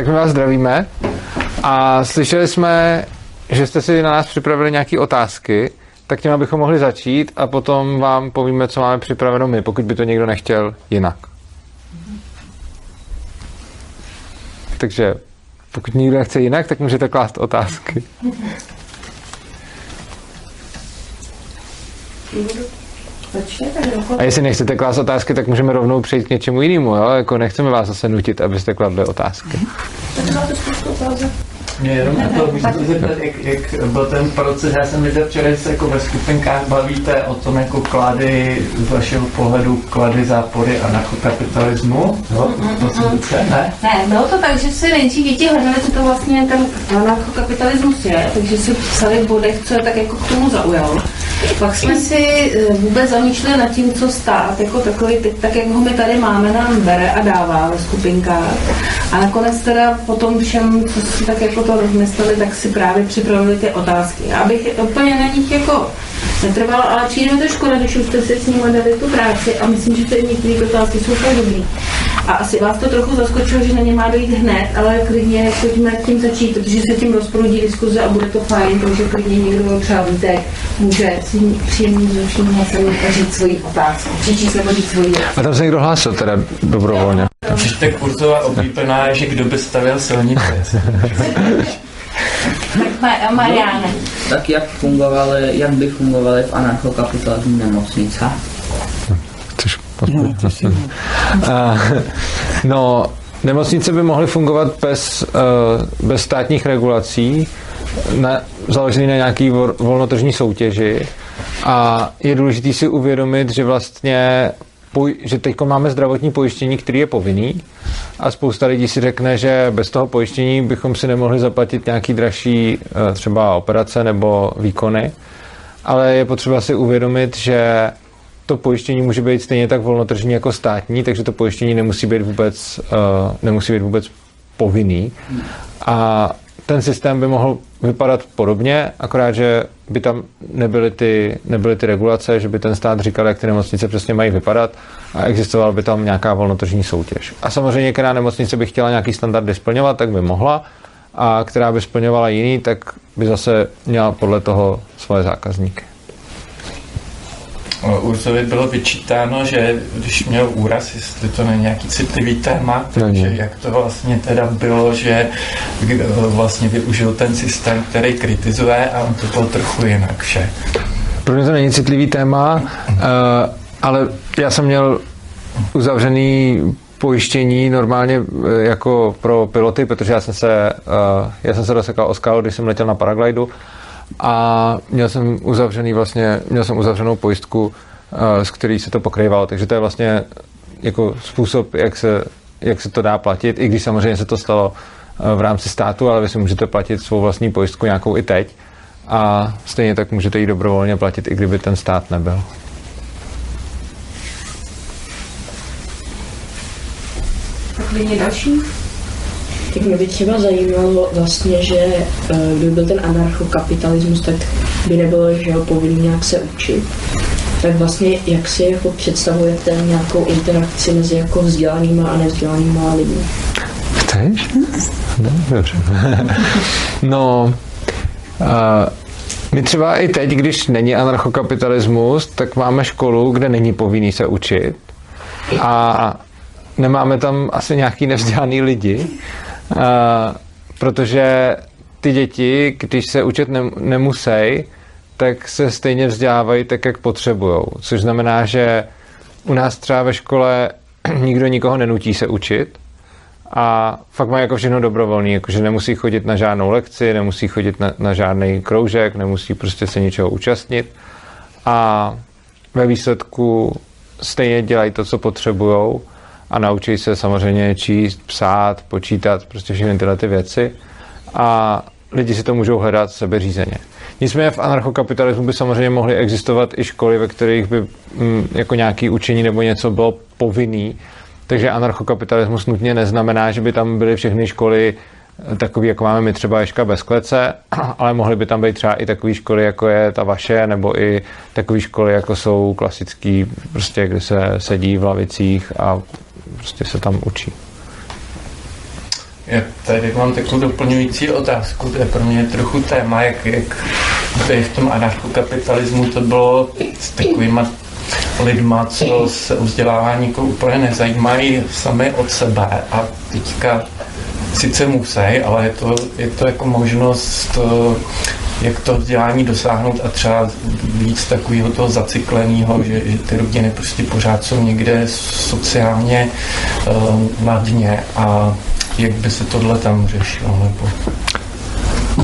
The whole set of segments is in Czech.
Tak my vás zdravíme a slyšeli jsme, že jste si na nás připravili nějaké otázky, tak těma bychom mohli začít a potom vám povíme, co máme připraveno my, pokud by to někdo nechtěl jinak. Takže pokud nikdo nechce jinak, tak můžete klást otázky. A jestli nechcete klást otázky, tak můžeme rovnou přejít k něčemu jinému, jo? Jako nechceme vás zase nutit, abyste kladli otázky. Tak máte spoustu otázek. Mě jenom na to se zeptat, jak, jak byl ten proces, já jsem viděl včera, že se jako ve skupinkách bavíte o tom jako klady, z vašeho pohledu klady zápory anarchokapitalismu, jo? To se duše, ne? Ne, bylo to tak, že si nejdřív děti hledali, co to vlastně ten anarchokapitalismus je, takže si psali v bodech, co je tak jako k tomu zaujalo. Pak jsme si eh, vůbec zamýšleli nad tím, co stát jako takový, tak jak ho my tady máme, nám bere a dává ve skupinkách. A nakonec teda potom všem, co si tak jako to rozmysleli, tak si právě připravili ty otázky. Já bych úplně na nich jako netrvala, ale přijde to škoda, když už jste si s nimi dali tu práci a myslím, že ty některé otázky jsou fakt dobrý. A asi vás to trochu zaskočilo, že na ně má dojít hned, ale klidně pojďme tím začít, protože se tím rozproudí diskuze a bude to fajn, takže klidně někdo třeba víte, může si příjemným vzrušením hlasem říct svoji otázku, přečíst nebo říct svoji. A tam se někdo hlásil teda dobrovolně. Přijďte kurzová oblíbená je, že kdo by stavěl silnice. Tak. Tak jak fungovaly, jak by fungovaly v anarchokapitalismu nemocnice? Což A, no, nemocnice by mohly fungovat bez, uh, bez státních regulací, na, založený na nějaký vol, volnotržní soutěži a je důležité si uvědomit, že vlastně že teď máme zdravotní pojištění, který je povinný a spousta lidí si řekne, že bez toho pojištění bychom si nemohli zaplatit nějaký dražší eh, třeba operace nebo výkony, ale je potřeba si uvědomit, že to pojištění může být stejně tak volnotržní jako státní, takže to pojištění nemusí být vůbec, uh, nemusí být vůbec povinný. A ten systém by mohl vypadat podobně, akorát, že by tam nebyly ty, nebyly ty regulace, že by ten stát říkal, jak ty nemocnice přesně mají vypadat a existovala by tam nějaká volnotržní soutěž. A samozřejmě, která nemocnice by chtěla nějaký standardy splňovat, tak by mohla, a která by splňovala jiný, tak by zase měla podle toho svoje zákazníky. Urzovi bylo vyčítáno, že když měl úraz, jestli to není nějaký citlivý téma, takže jak to vlastně teda bylo, že eh, vlastně využil ten systém, který kritizuje a on to bylo trochu jinak vše. Pro mě to není citlivý téma, uh, ale já jsem měl uzavřený pojištění normálně eh, jako pro piloty, protože já jsem se, já jsem se dosekal o skalu, když jsem letěl na paraglidu a měl jsem uzavřený vlastně, měl jsem uzavřenou pojistku, uh, z který se to pokrývalo, takže to je vlastně jako způsob, jak se, jak se to dá platit, i když samozřejmě se to stalo uh, v rámci státu, ale vy si můžete platit svou vlastní pojistku nějakou i teď a stejně tak můžete ji dobrovolně platit, i kdyby ten stát nebyl. Tak další. Tak mě by třeba zajímalo vlastně, že eh, kdyby byl ten anarchokapitalismus, tak by nebylo, že ho povinný nějak se učit. Tak vlastně jak si jako představujete nějakou interakci mezi jako vzdělanýma a nevzdělanýma lidmi? Chceš? No, dobře. no, uh, my třeba i teď, když není anarchokapitalismus, tak máme školu, kde není povinný se učit a nemáme tam asi nějaký nevzdělaný lidi, protože ty děti, když se učit nem- nemusí, tak se stejně vzdělávají tak, jak potřebují. Což znamená, že u nás třeba ve škole nikdo nikoho nenutí se učit, a fakt mají jako všechno dobrovolný, jakože nemusí chodit na žádnou lekci, nemusí chodit na, na žádný kroužek, nemusí prostě se ničeho účastnit a ve výsledku stejně dělají to, co potřebujou a naučí se samozřejmě číst, psát, počítat, prostě všechny tyhle ty věci a lidi si to můžou hledat sebeřízeně. Nicméně v anarchokapitalismu by samozřejmě mohly existovat i školy, ve kterých by mm, jako nějaký učení nebo něco bylo povinný, takže anarchokapitalismus nutně neznamená, že by tam byly všechny školy eh, takový, jako máme my třeba Ješka bez klece, ale mohly by tam být třeba i takové školy, jako je ta vaše, nebo i takové školy, jako jsou klasický, prostě, kde se sedí v lavicích a prostě se tam učí. Já tady mám takovou doplňující otázku, to je pro mě trochu téma, jak, jak tady v tom anarchokapitalismu to bylo s takovýma lidma, co se o vzdělávání jako úplně nezajímají sami od sebe a teďka sice musí, ale je to, je to jako možnost jak to vzdělání dosáhnout a třeba víc takového toho zacykleného, že, že ty rodiny prostě pořád jsou někde sociálně uh, na dně a jak by se tohle tam řešilo? Nebo...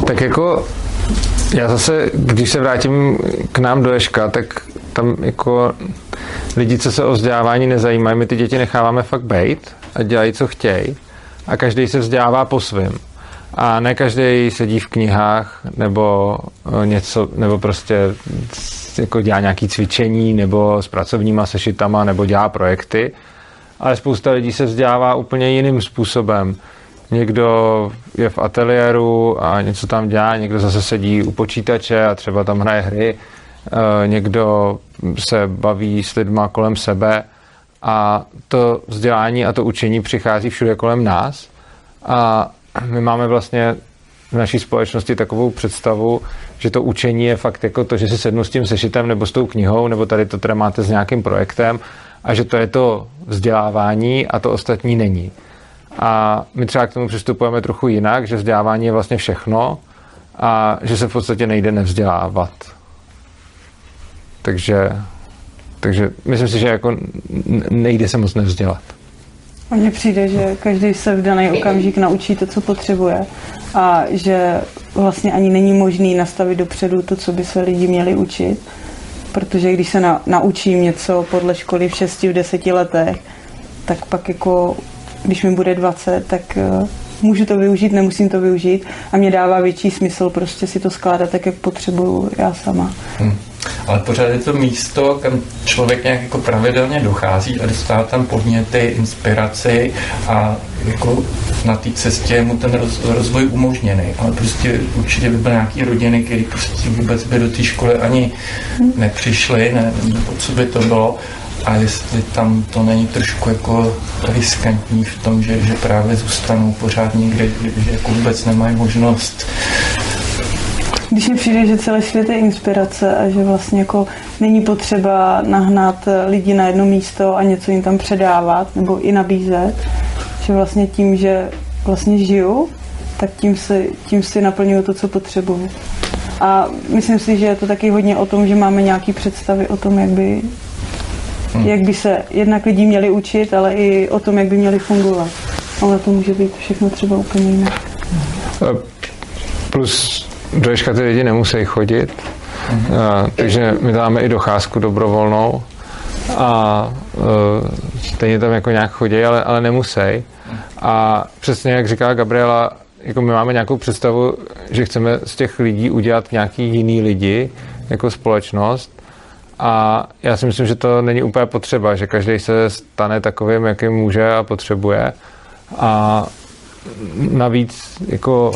Tak jako já zase, když se vrátím k nám do Ješka, tak tam jako lidi, co se o vzdělávání nezajímají, my ty děti necháváme fakt bejt a dělají, co chtějí a každý se vzdělává po svém. A ne každý sedí v knihách nebo eh, něco, nebo prostě jako dělá nějaké cvičení nebo s pracovníma sešitama nebo dělá projekty, ale spousta lidí se vzdělává úplně jiným způsobem. Někdo je v ateliéru a něco tam dělá, někdo zase sedí u počítače a třeba tam hraje hry, eh, někdo se baví s lidma kolem sebe a to vzdělání a to učení přichází všude kolem nás a my máme vlastně v naší společnosti takovou představu, že to učení je fakt jako to, že si sednu s tím sešitem nebo s tou knihou, nebo tady to teda máte s nějakým projektem a že to je to vzdělávání a to ostatní není. A my třeba k tomu přistupujeme trochu jinak, že vzdělávání je vlastně všechno a že se v podstatě nejde nevzdělávat. Takže, takže myslím si, že jako nejde se moc nevzdělat. Mně přijde, že každý se v daný okamžik naučí to, co potřebuje a že vlastně ani není možný nastavit dopředu to, co by se lidi měli učit, protože když se na, naučím něco podle školy v 6, v 10 letech, tak pak jako, když mi bude 20, tak uh, můžu to využít, nemusím to využít a mě dává větší smysl prostě si to skládat tak, jak potřebuju já sama. Hmm ale pořád je to místo, kam člověk nějak jako pravidelně dochází a dostává tam podněty, inspiraci a jako na té cestě mu ten roz, rozvoj umožněný. Ale prostě určitě by byly nějaký rodiny, které prostě vůbec by do té školy ani nepřišly, ne, nebo co by to bylo. A jestli tam to není trošku jako riskantní v tom, že, že právě zůstanou pořád někde, že, že jako vůbec nemají možnost když mi přijde, že celý svět je inspirace a že vlastně jako není potřeba nahnat lidi na jedno místo a něco jim tam předávat nebo i nabízet, že vlastně tím, že vlastně žiju, tak tím si, tím si naplňuju to, co potřebuju. A myslím si, že je to taky hodně o tom, že máme nějaké představy o tom, jak by, hmm. jak by se jednak lidi měli učit, ale i o tom, jak by měli fungovat. Ale to může být všechno třeba úplně jinak. Plus do Ješka ty lidi nemusí chodit, mm-hmm. a, takže my dáme i docházku dobrovolnou a uh, stejně tam jako nějak chodí, ale, ale nemusí. A přesně jak říká Gabriela, jako my máme nějakou představu, že chceme z těch lidí udělat nějaký jiný lidi jako společnost a já si myslím, že to není úplně potřeba, že každý se stane takovým, jakým může a potřebuje a navíc jako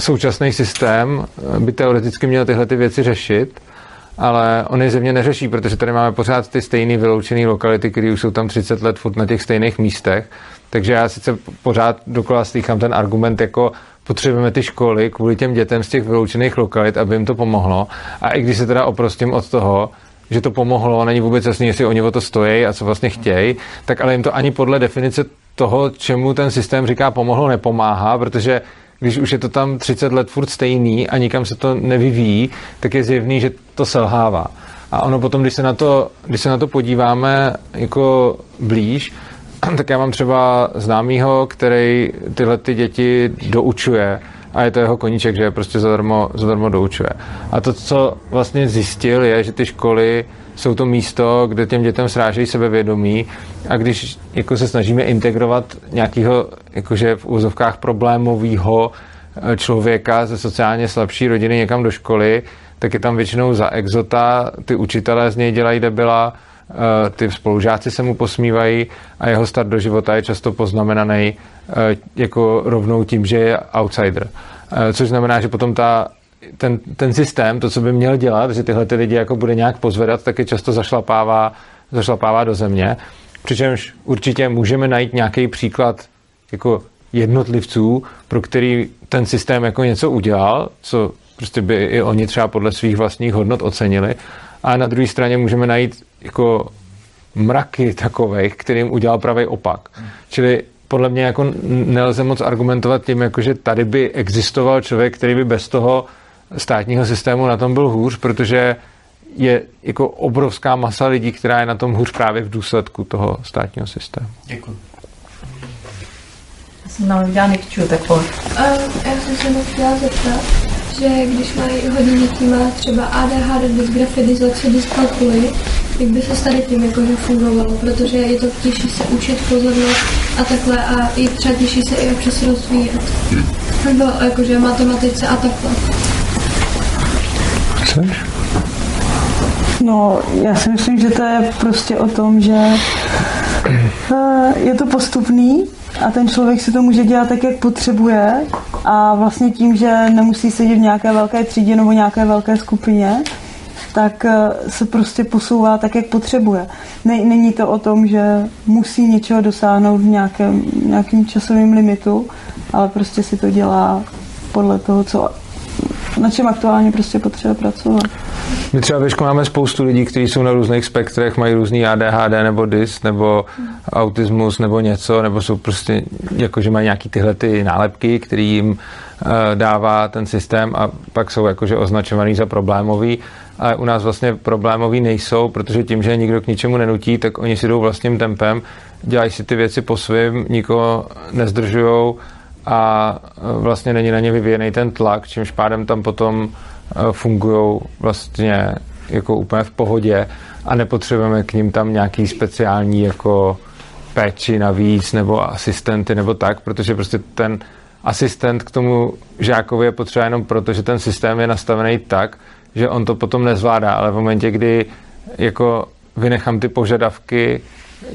současný systém by teoreticky měl tyhle ty věci řešit, ale on je země neřeší, protože tady máme pořád ty stejné vyloučené lokality, které už jsou tam 30 let furt na těch stejných místech. Takže já sice pořád dokola slychám ten argument jako potřebujeme ty školy kvůli těm dětem z těch vyloučených lokalit, aby jim to pomohlo. A i když se teda oprostím od toho, že to pomohlo, není vůbec jasný, jestli oni o to stojí a co vlastně chtějí, tak ale jim to ani podle definice toho, čemu ten systém říká pomohlo, nepomáhá, protože když už je to tam 30 let furt stejný a nikam se to nevyvíjí, tak je zjevný, že to selhává. A ono potom, když se na to, když se na to podíváme jako blíž, tak já mám třeba známýho, který tyhle ty děti doučuje a je to jeho koníček, že je prostě zadarmo, zadarmo doučuje. A to, co vlastně zjistil, je, že ty školy jsou to místo, kde těm dětem srážejí sebevědomí a když jako se snažíme integrovat nějakého, jakože v úzovkách problémového eh, člověka ze sociálně slabší rodiny někam do školy, tak je tam většinou za exota, ty učitelé z něj dělají debila, eh, ty spolužáci se mu posmívají a jeho start do života je často poznamenaný eh, jako rovnou tím, že je outsider. Což znamená, že potom ta ten, ten systém, to, co by měl dělat, že tyhle ty lidi jako bude nějak pozvedat, taky často zašlapává, zašlapává do země. Přičemž určitě můžeme najít nějaký příklad jako jednotlivců, pro který ten systém jako něco udělal, co prostě by i oni třeba podle svých vlastních hodnot ocenili. A na druhé straně můžeme najít jako mraky takových, kterým udělal pravý opak. Čili podle mě jako nelze moc argumentovat tím, jako že tady by existoval člověk, který by bez toho státního systému na tom byl hůř, protože je jako obrovská masa lidí, která je na tom hůř právě v důsledku toho státního systému. Děkuji. Já jsem nám udělala Nikču, tak pojď. Uh, já jsem se moc chtěla zeptat, že když mají hodně dětí má třeba ADHD, dysgrafie, dyslexie, dyskalkuly, jak by se s tady tím jakože fungovalo, protože je to těžší se učit pozornost a takhle a i třeba těžší se i občas rozvíjet. Nebo jakože matematice a takhle. Chceš? No, já si myslím, že to je prostě o tom, že eh, je to postupný a ten člověk si to může dělat tak, jak potřebuje a vlastně tím, že nemusí sedět v nějaké velké třídě nebo nějaké velké skupině, tak eh, se prostě posouvá tak, jak potřebuje. Není to o tom, že musí něčeho dosáhnout v nějakém, nějakým časovým limitu, ale prostě si to dělá podle toho, co na čem aktuálně prostě potřebuje pracovat. My třeba ve máme spoustu lidí, kteří jsou na různých spektrech, mají různý ADHD nebo DIS, nebo autismus, nebo něco, nebo jsou prostě, jakože mají nějaký tyhle ty nálepky, který jim uh, dává ten systém a pak jsou jakože označovaný za problémový. A u nás vlastně problémový nejsou, protože tím, že nikdo k ničemu nenutí, tak oni si jdou vlastním tempem, dělají si ty věci po svém, nikoho nezdržujou a e, vlastně není na ně vyvíjený ten tlak, čímž pádem tam potom e, fungují vlastně jako úplně v pohodě a nepotřebujeme k ním tam nějaký speciální jako péči navíc nebo asistenty nebo tak, protože prostě ten asistent k tomu žákovi je potřeba jenom proto, že ten systém je nastavený tak, že on to potom nezvládá, ale v momentě, kdy jako vynechám ty požadavky,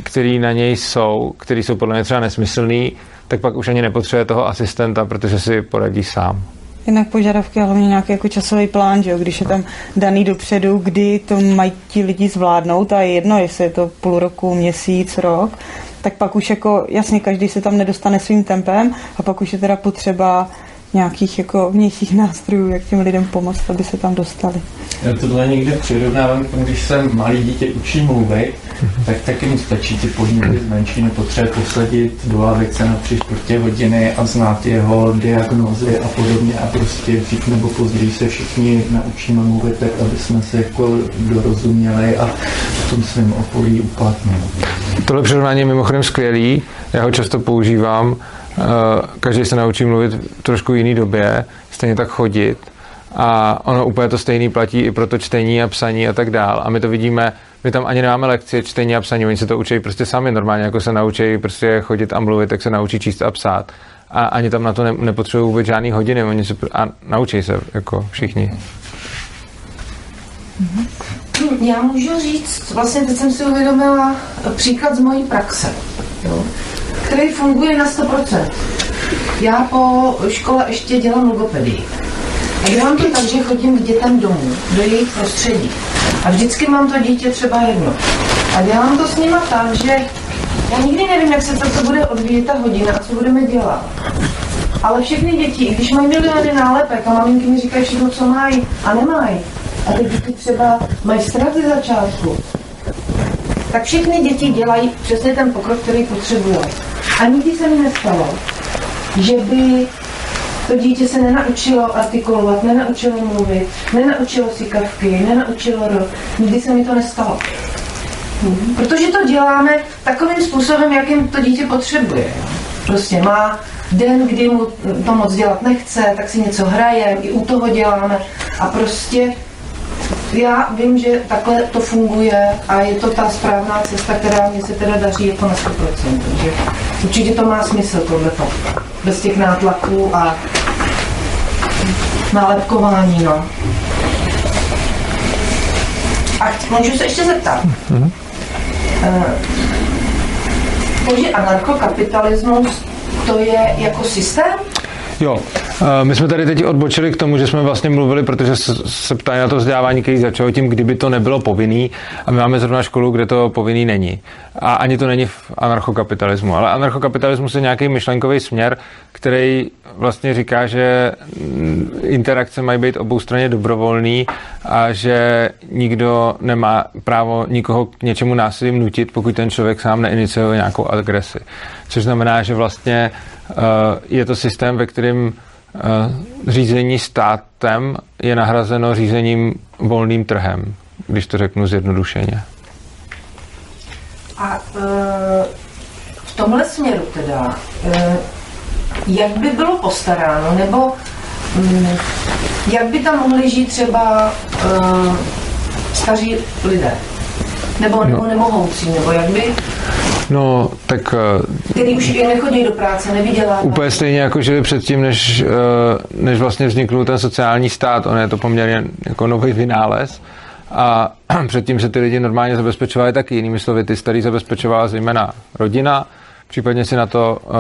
které na něj jsou, které jsou podle mě třeba nesmyslný, tak pak už ani nepotřebuje toho asistenta, protože si poradí sám. Jinak požadavky a hlavně nějaký jako časový plán, že jo? když je tam daný dopředu, kdy to mají ti lidi zvládnout a je jedno, jestli je to půl roku, měsíc, rok, tak pak už jako jasně každý se tam nedostane svým tempem a pak už je teda potřeba nějakých jako vnějších nástrojů, jak těm lidem pomoct, aby se tam dostali. Já tohle někde přirovnávám, když se malý dítě učí mluvit, tak taky mu stačí ty podněty zmenší, nepotřebuje posadit do lavice na tři čtvrtě hodiny a znát jeho diagnózy a podobně a prostě dřív nebo později se všichni naučíme mluvit tak, aby jsme se jako dorozuměli a v tom svém okolí uplatnili. Tohle přirovnání je mimochodem skvělý, já ho často používám, každý se naučí mluvit v trošku jiný době, stejně tak chodit a ono úplně to stejný platí i pro to čtení a psaní a tak dál. A my to vidíme, my tam ani nemáme lekci čtení a psaní, oni se to učí prostě sami normálně, jako se naučí prostě chodit a mluvit, tak se naučí číst a psát. A ani tam na to ne, nepotřebují vůbec žádný hodiny, oni se a naučí se jako všichni. Já můžu říct, vlastně teď jsem si uvědomila příklad z mojí praxe, jo, který funguje na 100%. Já po škole ještě dělám logopedii. A dělám to tak, že chodím k dětem domů, do jejich prostředí. A vždycky mám to dítě třeba jedno. A dělám to s nima tak, že já nikdy nevím, jak se to, to bude odvíjet ta hodina a co budeme dělat. Ale všechny děti, i když mají miliony nálepek a maminky mi říkají všechno, co mají a nemají, a ty děti třeba mají strach ze začátku, tak všechny děti dělají přesně ten pokrok, který potřebují. A nikdy se mi nestalo, že by to dítě se nenaučilo artikulovat, nenaučilo mluvit, nenaučilo si kavky, nenaučilo rok. Nikdy se mi to nestalo. Protože to děláme takovým způsobem, jakým to dítě potřebuje. Prostě má den, kdy mu to moc dělat nechce, tak si něco hraje, i u toho děláme. A prostě já vím, že takhle to funguje a je to ta správná cesta, která mě se teda daří jako na 100%. Takže určitě to má smysl tohleto. Bez těch nátlaků a nálepkování, no. A můžu se ještě zeptat. Mm-hmm. Uh, anarchokapitalismus to je jako systém? Jo, Eh, my jsme tady teď odbočili k tomu, že jsme vlastně mluvili, protože se ptali na to vzdělávání, který začalo tím, kdyby to nebylo povinný. A my máme zrovna školu, kde to povinný není. A ani to není v anarchokapitalismu. Ale anarchokapitalismus je nějaký myšlenkový směr, který vlastně říká, že mm, interakce mají být oboustranně dobrovolný a že nikdo nemá právo nikoho k něčemu násilím nutit, pokud ten člověk sám neiniciuje nějakou agresi. Což znamená, že vlastně uh, je to systém, ve kterém řízení státem je nahrazeno řízením volným trhem, když to řeknu zjednodušeně. A uh, v tomhle směru teda, uh, jak by bylo postaráno, nebo um, jak by tam mohli žít třeba staří lidé? Nebo, nebo nemohoucí, nebo jak by No, tak... Eh, Který už nechodí do práce, nevydělá. Úplně stejně jako žili předtím, než, eh, než vlastně vzniknul ten sociální stát. On je to poměrně jako nový vynález. A předtím se ty lidi normálně zabezpečovali taky. Jinými slovy, ty starý zabezpečovala zejména rodina, případně si na to uh,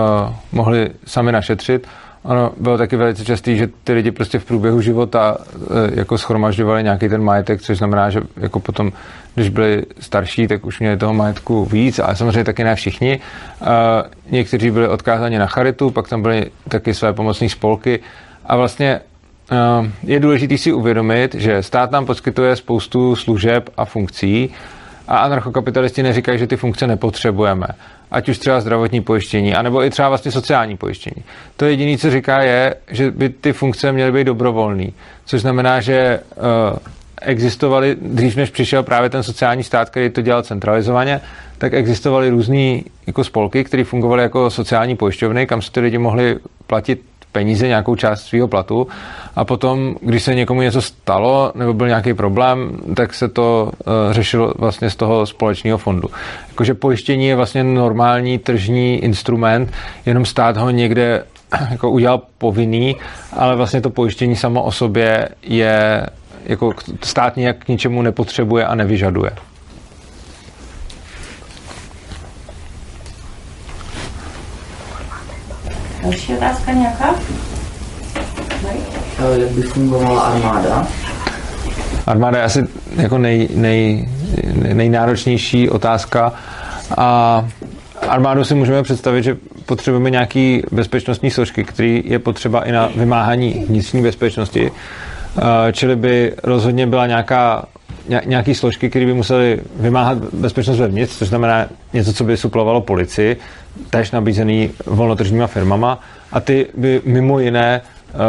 mohli sami našetřit. Ono bylo taky velice častý, že ty lidi prostě v průběhu života uh, jako schromažďovali nějaký ten majetek, což znamená, že jako potom když byli starší, tak už měli toho majetku víc, ale samozřejmě taky ne všichni. Někteří byli odkázáni na charitu, pak tam byly taky své pomocné spolky a vlastně je důležité si uvědomit, že stát nám poskytuje spoustu služeb a funkcí a anarchokapitalisti neříkají, že ty funkce nepotřebujeme. Ať už třeba zdravotní pojištění, anebo i třeba vlastně sociální pojištění. To jediné, co říká, je, že by ty funkce měly být dobrovolné. Což znamená, že existovaly, dřív než přišel právě ten sociální stát, který to dělal centralizovaně, tak existovaly různé jako spolky, které fungovaly jako sociální pojišťovny, kam se ty lidi mohli platit peníze, nějakou část svého platu a potom, když se někomu něco stalo nebo byl nějaký problém, tak se to uh, řešilo vlastně z toho společného fondu. Jakože pojištění je vlastně normální tržní instrument, jenom stát ho někde jako udělal povinný, ale vlastně to pojištění samo o sobě je jako stát nějak k ničemu nepotřebuje a nevyžaduje. Další otázka nějaká? Jak by fungovala armáda? Armáda je asi jako nej, nej, nejnáročnější otázka a armádu si můžeme představit, že potřebujeme nějaký bezpečnostní složky, který je potřeba i na vymáhání vnitřní bezpečnosti. Eh, čili by rozhodně byla nějaká nějaký složky, které by museli vymáhat bezpečnost vevnitř, což znamená něco, co by suplovalo policii, tež nabízený volnotržníma firmama a ty by mimo jiné uh,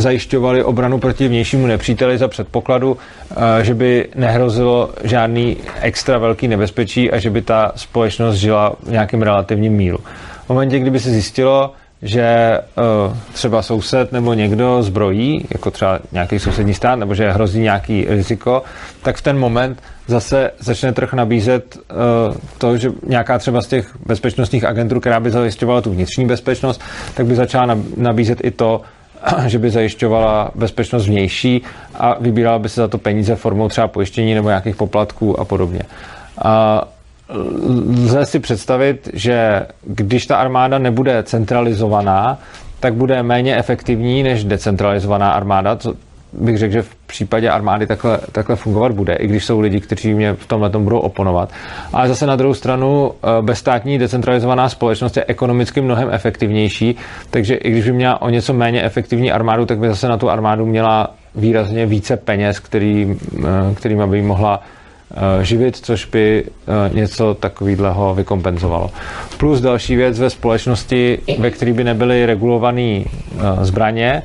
zajišťovali obranu proti vnějšímu nepříteli za předpokladu, uh, že by nehrozilo žádný extra velký nebezpečí a že by ta společnost žila v nějakém relativním míru. V momentě, kdyby se zjistilo, že uh, třeba soused nebo někdo zbrojí, jako třeba nějaký sousední stát, nebo že hrozí nějaký riziko, tak v ten moment zase začne trh nabízet uh, to, že nějaká třeba z těch bezpečnostních agentur, která by zajišťovala tu vnitřní bezpečnost, tak by začala nabízet i to, že by zajišťovala bezpečnost vnější a vybírala by se za to peníze formou třeba pojištění nebo nějakých poplatků a podobně. A lze si představit, že když ta armáda nebude centralizovaná, tak bude méně efektivní než decentralizovaná armáda, co bych řekl, že v případě armády takhle, takhle fungovat bude, i když jsou lidi, kteří mě v tomhle budou oponovat. Ale zase na druhou stranu eh, bezstátní decentralizovaná společnost je ekonomicky mnohem efektivnější, takže i když by měla o něco méně efektivní armádu, tak by zase na tu armádu měla výrazně více peněz, který, eh, kterými by mohla živit, což by eh, něco takového vykompenzovalo. Plus další věc ve společnosti, ve které by nebyly regulované eh, zbraně,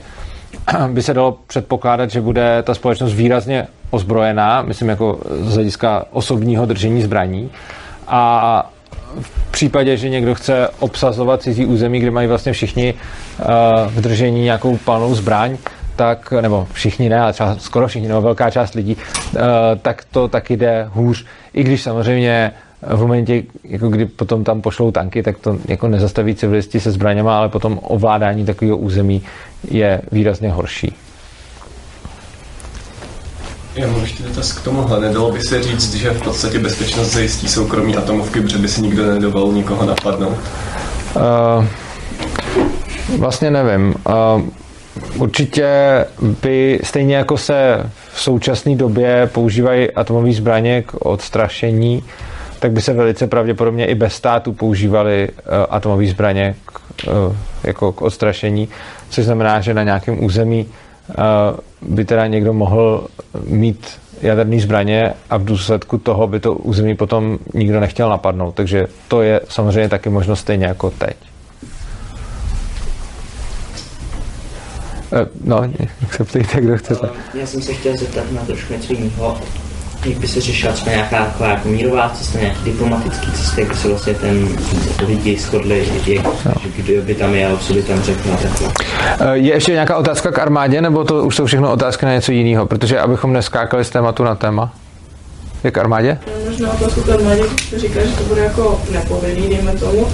by se dalo předpokládat, že bude ta společnost výrazně ozbrojená, myslím jako z hlediska osobního držení zbraní. A v případě, že někdo chce obsazovat cizí území, kde mají vlastně všichni v držení nějakou palnou zbraň, tak, nebo všichni ne, ale třeba skoro všichni, nebo velká část lidí, eh, tak to taky jde hůř. I když samozřejmě v momentě, jako kdy potom tam pošlou tanky, tak to jako nezastaví civilisti se zbraněma, ale potom ovládání takového území je výrazně horší. Já mám ještě dotaz k tomuhle. Nedalo by se říct, že v podstatě bezpečnost zajistí soukromí atomovky, protože by si nikdo nedovolil nikoho napadnout? Uh, vlastně nevím. Uh, určitě by stejně jako se v současné době používají atomové zbraně k odstrašení, tak by se velice pravděpodobně i bez státu používaly uh, atomové zbraně k, uh, jako k odstrašení, což znamená, že na nějakém území uh, by teda někdo mohl mít jaderné zbraně a v důsledku toho by to území potom nikdo nechtěl napadnout. Takže to je samozřejmě taky možnost stejně jako teď. No, se ptejte, kdo chcete. Já jsem se chtěl zeptat na trošku něco jiného. Jak by se řešila třeba nějaká taková jako mírová cesta, nějaký diplomatický cesta, jak by se vlastně ten lidi shodli, jak, no. kdo by tam jel, co by tam řekl takhle. Je ještě nějaká otázka k armádě, nebo to už jsou všechno otázky na něco jiného? Protože abychom neskákali z tématu na téma. Je k armádě? Možná otázku k armádě, říká, že to bude jako nepovinný, dejme tomu.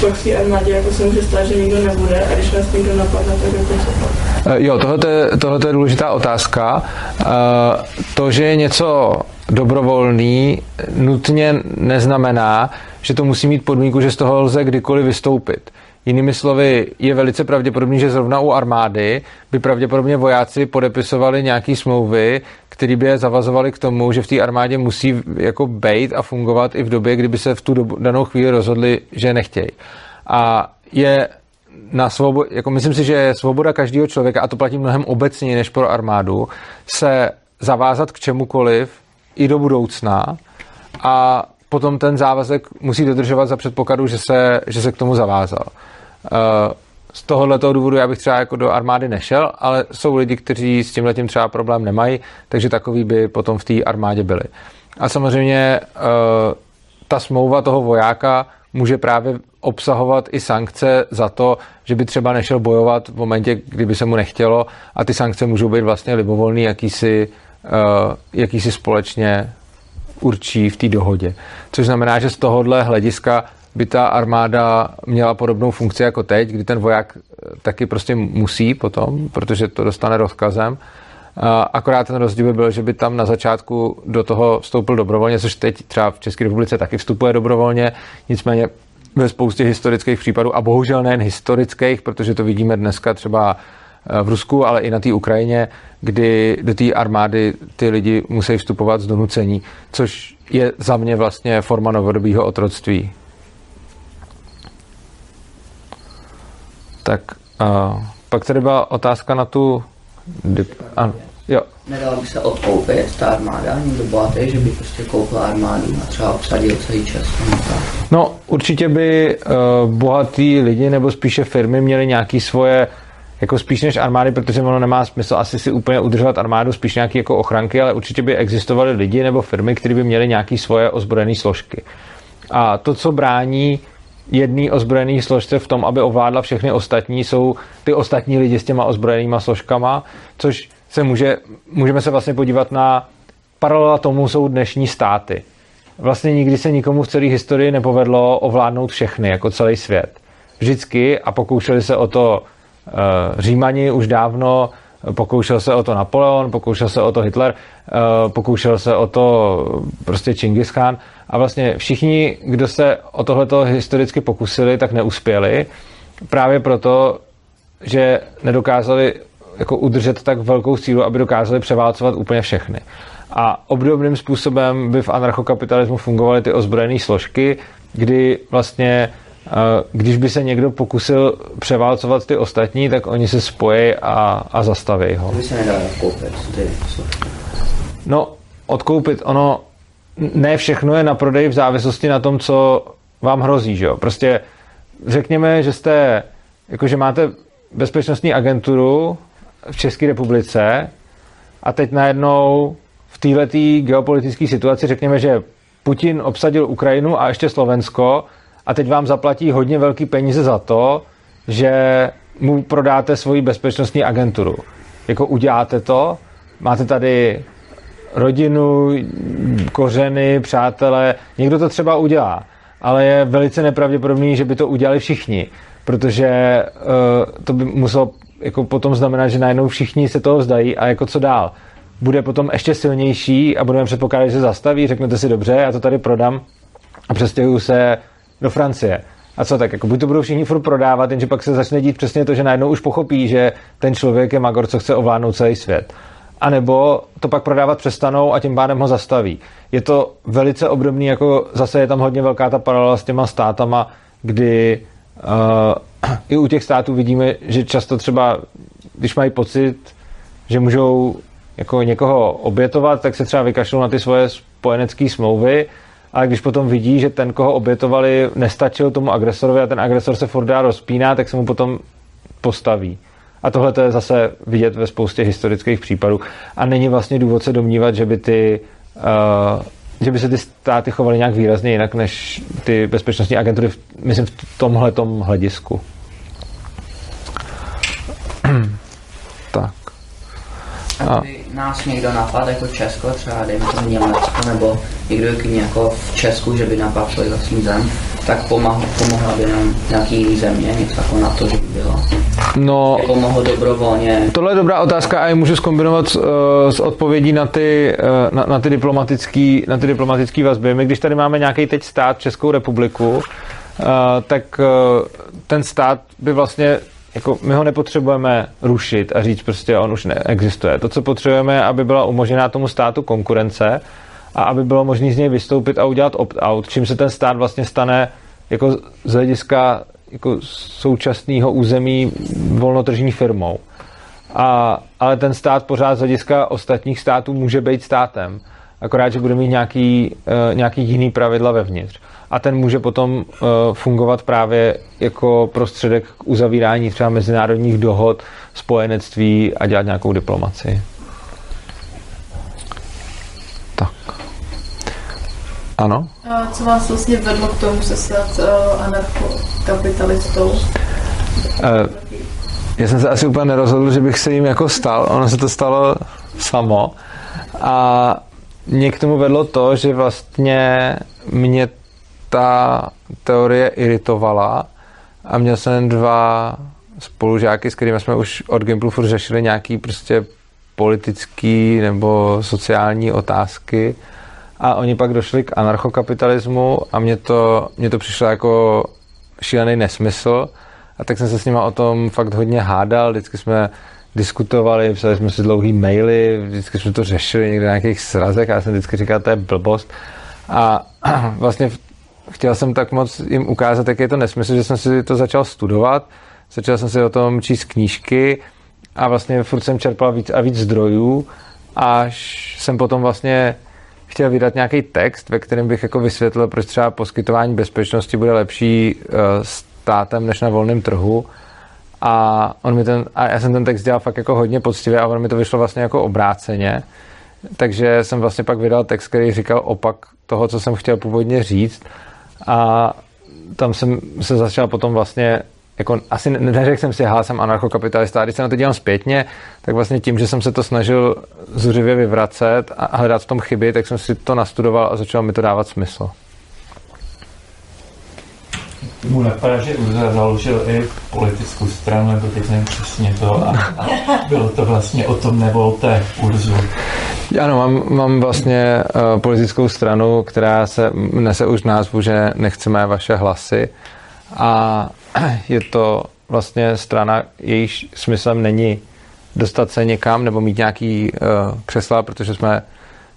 Pak v té armádě jako se může stát, že nikdo nebude a když nás někdo napadne, tak jako co? Jo, tohle je, důležitá otázka. To, že je něco dobrovolný, nutně neznamená, že to musí mít podmínku, že z toho lze kdykoliv vystoupit. Jinými slovy, je velice pravděpodobný, že zrovna u armády by pravděpodobně vojáci podepisovali nějaké smlouvy, které by je zavazovaly k tomu, že v té armádě musí jako bejt a fungovat i v době, kdyby se v tu dobu, danou chvíli rozhodli, že nechtějí. A je na svobodě, jako myslím si, že svoboda každého člověka, a to platí mnohem obecněji než pro armádu, se zavázat k čemukoliv i do budoucna a potom ten závazek musí dodržovat za předpokladu, že se, že se k tomu zavázal. Eh, z tohohle důvodu já bych třeba jako do armády nešel, ale jsou lidi, kteří s tím letím třeba problém nemají, takže takový by potom v té armádě byli. A samozřejmě eh, ta smlouva toho vojáka může právě obsahovat i sankce za to, že by třeba nešel bojovat v momentě, kdyby se mu nechtělo a ty sankce můžou být vlastně libovolný, jakýsi, uh, jakýsi společně určí v té dohodě. Což znamená, že z tohohle hlediska by ta armáda měla podobnou funkci jako teď, kdy ten voják eh, taky prostě musí potom, protože to dostane rozkazem. Akorát ten rozdíl by byl, že by tam na začátku do toho vstoupil dobrovolně, což teď třeba v České republice taky vstupuje dobrovolně, nicméně ve spoustě historických případů a bohužel nejen historických, protože to vidíme dneska třeba eh, v Rusku, ale i na té Ukrajině, kdy do té armády ty lidi musí vstupovat z donucení, což je za mě vlastně forma novodobího otroctví. Tak uh, pak tady byla otázka na tu... Dip... Ano, jo. Nedala by se odkoupit ta armáda, někdo bohatý, že by prostě koupil armádu a třeba obsadil celý čas. No, určitě by uh, bohatý lidi nebo spíše firmy měli nějaký svoje jako spíš než armády, protože ono nemá smysl asi si úplně udržovat armádu, spíš nějaké jako ochranky, ale určitě by existovaly lidi nebo firmy, které by měly nějaké svoje ozbrojené složky. A to, co brání jedný ozbrojený složce v tom, aby ovládla všechny ostatní, jsou ty ostatní lidi s těma ozbrojenýma složkama, což se může, můžeme se vlastně podívat na paralela tomu jsou dnešní státy. Vlastně nikdy se nikomu v celé historii nepovedlo ovládnout všechny, jako celý svět. Vždycky, a pokoušeli se o to uh, Římani už dávno, pokoušel se o to Napoleon, pokoušel se o to Hitler, uh, pokoušel se o to prostě Čingis Khan a vlastně všichni, kdo se o tohleto historicky pokusili, tak neuspěli právě proto, že nedokázali jako udržet tak velkou sílu, aby dokázali převálcovat úplně všechny. A obdobným způsobem by v anarchokapitalismu fungovaly ty ozbrojené složky, kdy vlastně když by se někdo pokusil převálcovat ty ostatní, tak oni se spojí a, a zastaví ho. By se nedá odkoupit ty No, odkoupit, ono ne všechno je na prodej v závislosti na tom, co vám hrozí, že jo. Prostě řekněme, že jste, jakože máte bezpečnostní agenturu v České republice a teď najednou v této geopolitické situaci řekněme, že Putin obsadil Ukrajinu a ještě Slovensko a teď vám zaplatí hodně velký peníze za to, že mu prodáte svoji bezpečnostní agenturu. Jako uděláte to, máte tady rodinu, kořeny, přátelé, někdo to třeba udělá, ale je velice nepravděpodobný, že by to udělali všichni, protože uh, to by muselo jako potom znamenat, že najednou všichni se toho vzdají a jako co dál. Bude potom ještě silnější a budeme předpokládat, že se zastaví, řeknete si dobře, já to tady prodám a přestěhuju se do Francie. A co tak, jako buď to budou všichni furt prodávat, jenže pak se začne dít přesně to, že najednou už pochopí, že ten člověk je magor, co chce ovládnout celý svět. A nebo to pak prodávat přestanou a tím pádem ho zastaví. Je to velice obdobný, jako zase je tam hodně velká ta paralela s těma státama, kdy i u těch států vidíme, že často třeba, když mají pocit, že můžou jako někoho obětovat, tak se třeba vykašlou na ty svoje spojenecké smlouvy, ale když potom vidí, že ten, koho obětovali, nestačil tomu agresorovi a ten agresor se furt dá rozpíná, tak se mu potom postaví. A tohle to je zase vidět ve spoustě historických případů. A není vlastně důvod se domnívat, že by ty uh, že by se ty státy chovaly nějak výrazně jinak než ty bezpečnostní agentury, v, myslím, v tomhle hledisku. tak. A kdyby nás někdo napadl jako Česko, třeba dejme tomu Německo, nebo někdo jako v Česku, že by napadl svůj vlastní zem, tak pomohla, pomohla by nám nějaký jiný země, něco jako na to, že by bylo. No, jako mohl dobrovolně. Tohle je dobrá otázka a ji můžu zkombinovat s, uh, s odpovědí na ty, uh, na, na, ty diplomatický, na ty diplomatický vazby. My když tady máme nějaký teď stát, Českou republiku, uh, tak uh, ten stát by vlastně jako my ho nepotřebujeme rušit a říct prostě, on už neexistuje. To, co potřebujeme, aby byla umožněná tomu státu konkurence a aby bylo možné z něj vystoupit a udělat opt-out, čím se ten stát vlastně stane jako z hlediska jako současného území volnotržní firmou. A, ale ten stát pořád z hlediska ostatních států může být státem. Akorát, že bude mít nějaký, uh, nějaký jiný pravidla vevnitř a ten může potom uh, fungovat právě jako prostředek k uzavírání třeba mezinárodních dohod, spojenectví a dělat nějakou diplomaci. Ano? A co vás vlastně vedlo k tomu se stát uh, anarchokapitalistou? Uh, já jsem se asi úplně nerozhodl, že bych se jim jako stal. Ono se to stalo samo. A mě k tomu vedlo to, že vlastně mě ta teorie iritovala a měl jsem dva spolužáky, s kterými jsme už od Gimplu furt řešili nějaký prostě politický nebo sociální otázky a oni pak došli k anarchokapitalismu a mě to, mě to přišlo jako šílený nesmysl. A tak jsem se s nima o tom fakt hodně hádal, vždycky jsme diskutovali, psali jsme si dlouhý maily, vždycky jsme to řešili někde na nějakých srazech a já jsem vždycky říkal, to je blbost. A vlastně chtěl jsem tak moc jim ukázat, jak je to nesmysl, že jsem si to začal studovat, začal jsem si o tom číst knížky a vlastně furt jsem čerpal víc a víc zdrojů, až jsem potom vlastně chtěl vydat nějaký text, ve kterém bych jako vysvětlil, proč třeba poskytování bezpečnosti bude lepší eh, státem než na volném trhu. A, on mi ten, a já jsem ten text dělal fakt jako hodně poctivě a on mi to vyšlo vlastně jako obráceně. Takže jsem vlastně pak vydal text, který říkal opak toho, co jsem chtěl původně říct a tam jsem se začal potom vlastně jako asi neřekl jsem si, já jsem anarchokapitalista, a když se na to dělám zpětně, tak vlastně tím, že jsem se to snažil zuřivě vyvracet a hledat v tom chyby, tak jsem si to nastudoval a začal mi to dávat smysl. Mu napadá, že Urza založil i politickou stranu, nebo teď nevím přesně to, a, a bylo to vlastně o tom nevolte Urzu. Ano, mám, mám vlastně uh, politickou stranu, která se nese už názvu, že nechceme vaše hlasy a je to vlastně strana, jejíž smyslem není dostat se někam nebo mít nějaký uh, křesla, protože jsme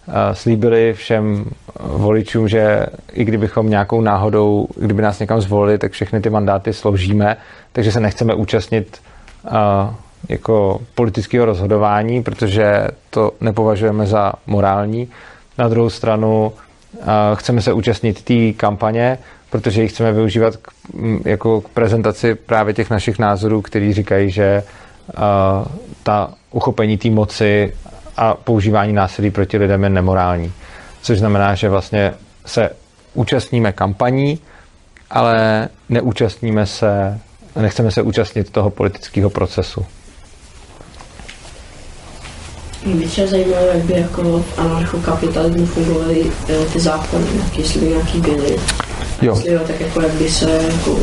uh, slíbili všem voličům, že i kdybychom nějakou náhodou, kdyby nás někam zvolili, tak všechny ty mandáty složíme, takže se nechceme účastnit uh, jako politického rozhodování, protože to nepovažujeme za morální. Na druhou stranu chceme se účastnit té kampaně, protože ji chceme využívat k, jako k prezentaci právě těch našich názorů, který říkají, že ta uchopení té moci a používání násilí proti lidem je nemorální. Což znamená, že vlastně se účastníme kampaní, ale neúčastníme se, nechceme se účastnit toho politického procesu. Mě by třeba zajímalo, jak by jako v anarchokapitalismu fungovaly eh, ty zákony, jestli by nějaký byly. Jo. Jo, tak jako jak by se jako.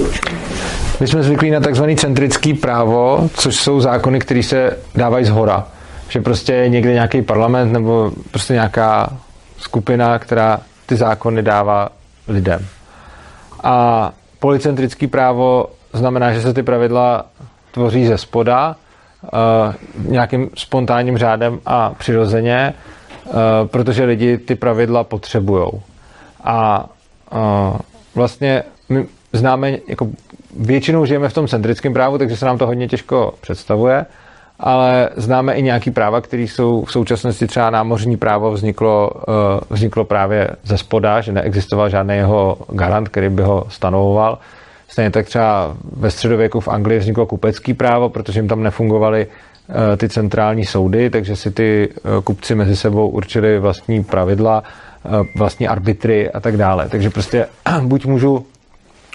My jsme zvyklí na takzvaný centrický právo, což jsou zákony, které se dávají z hora. Že prostě někde nějaký parlament nebo prostě nějaká skupina, která ty zákony dává lidem. A policentrický právo znamená, že se ty pravidla tvoří ze spoda, uh, nějakým spontánním řádem a přirozeně, uh, protože lidi ty pravidla potřebují. A uh, vlastně my známe, jako většinou žijeme v tom centrickém právu, takže se nám to hodně těžko představuje, ale známe i nějaký práva, které jsou v současnosti třeba námořní právo vzniklo, uh, vzniklo právě ze spoda, že neexistoval žádný jeho garant, který by ho stanovoval. Stejně tak třeba ve středověku v Anglii vzniklo kupecký právo, protože jim tam nefungovaly uh, ty centrální soudy, takže si ty uh, kupci mezi sebou určili vlastní pravidla, vlastní arbitry a tak dále. Takže prostě buď můžu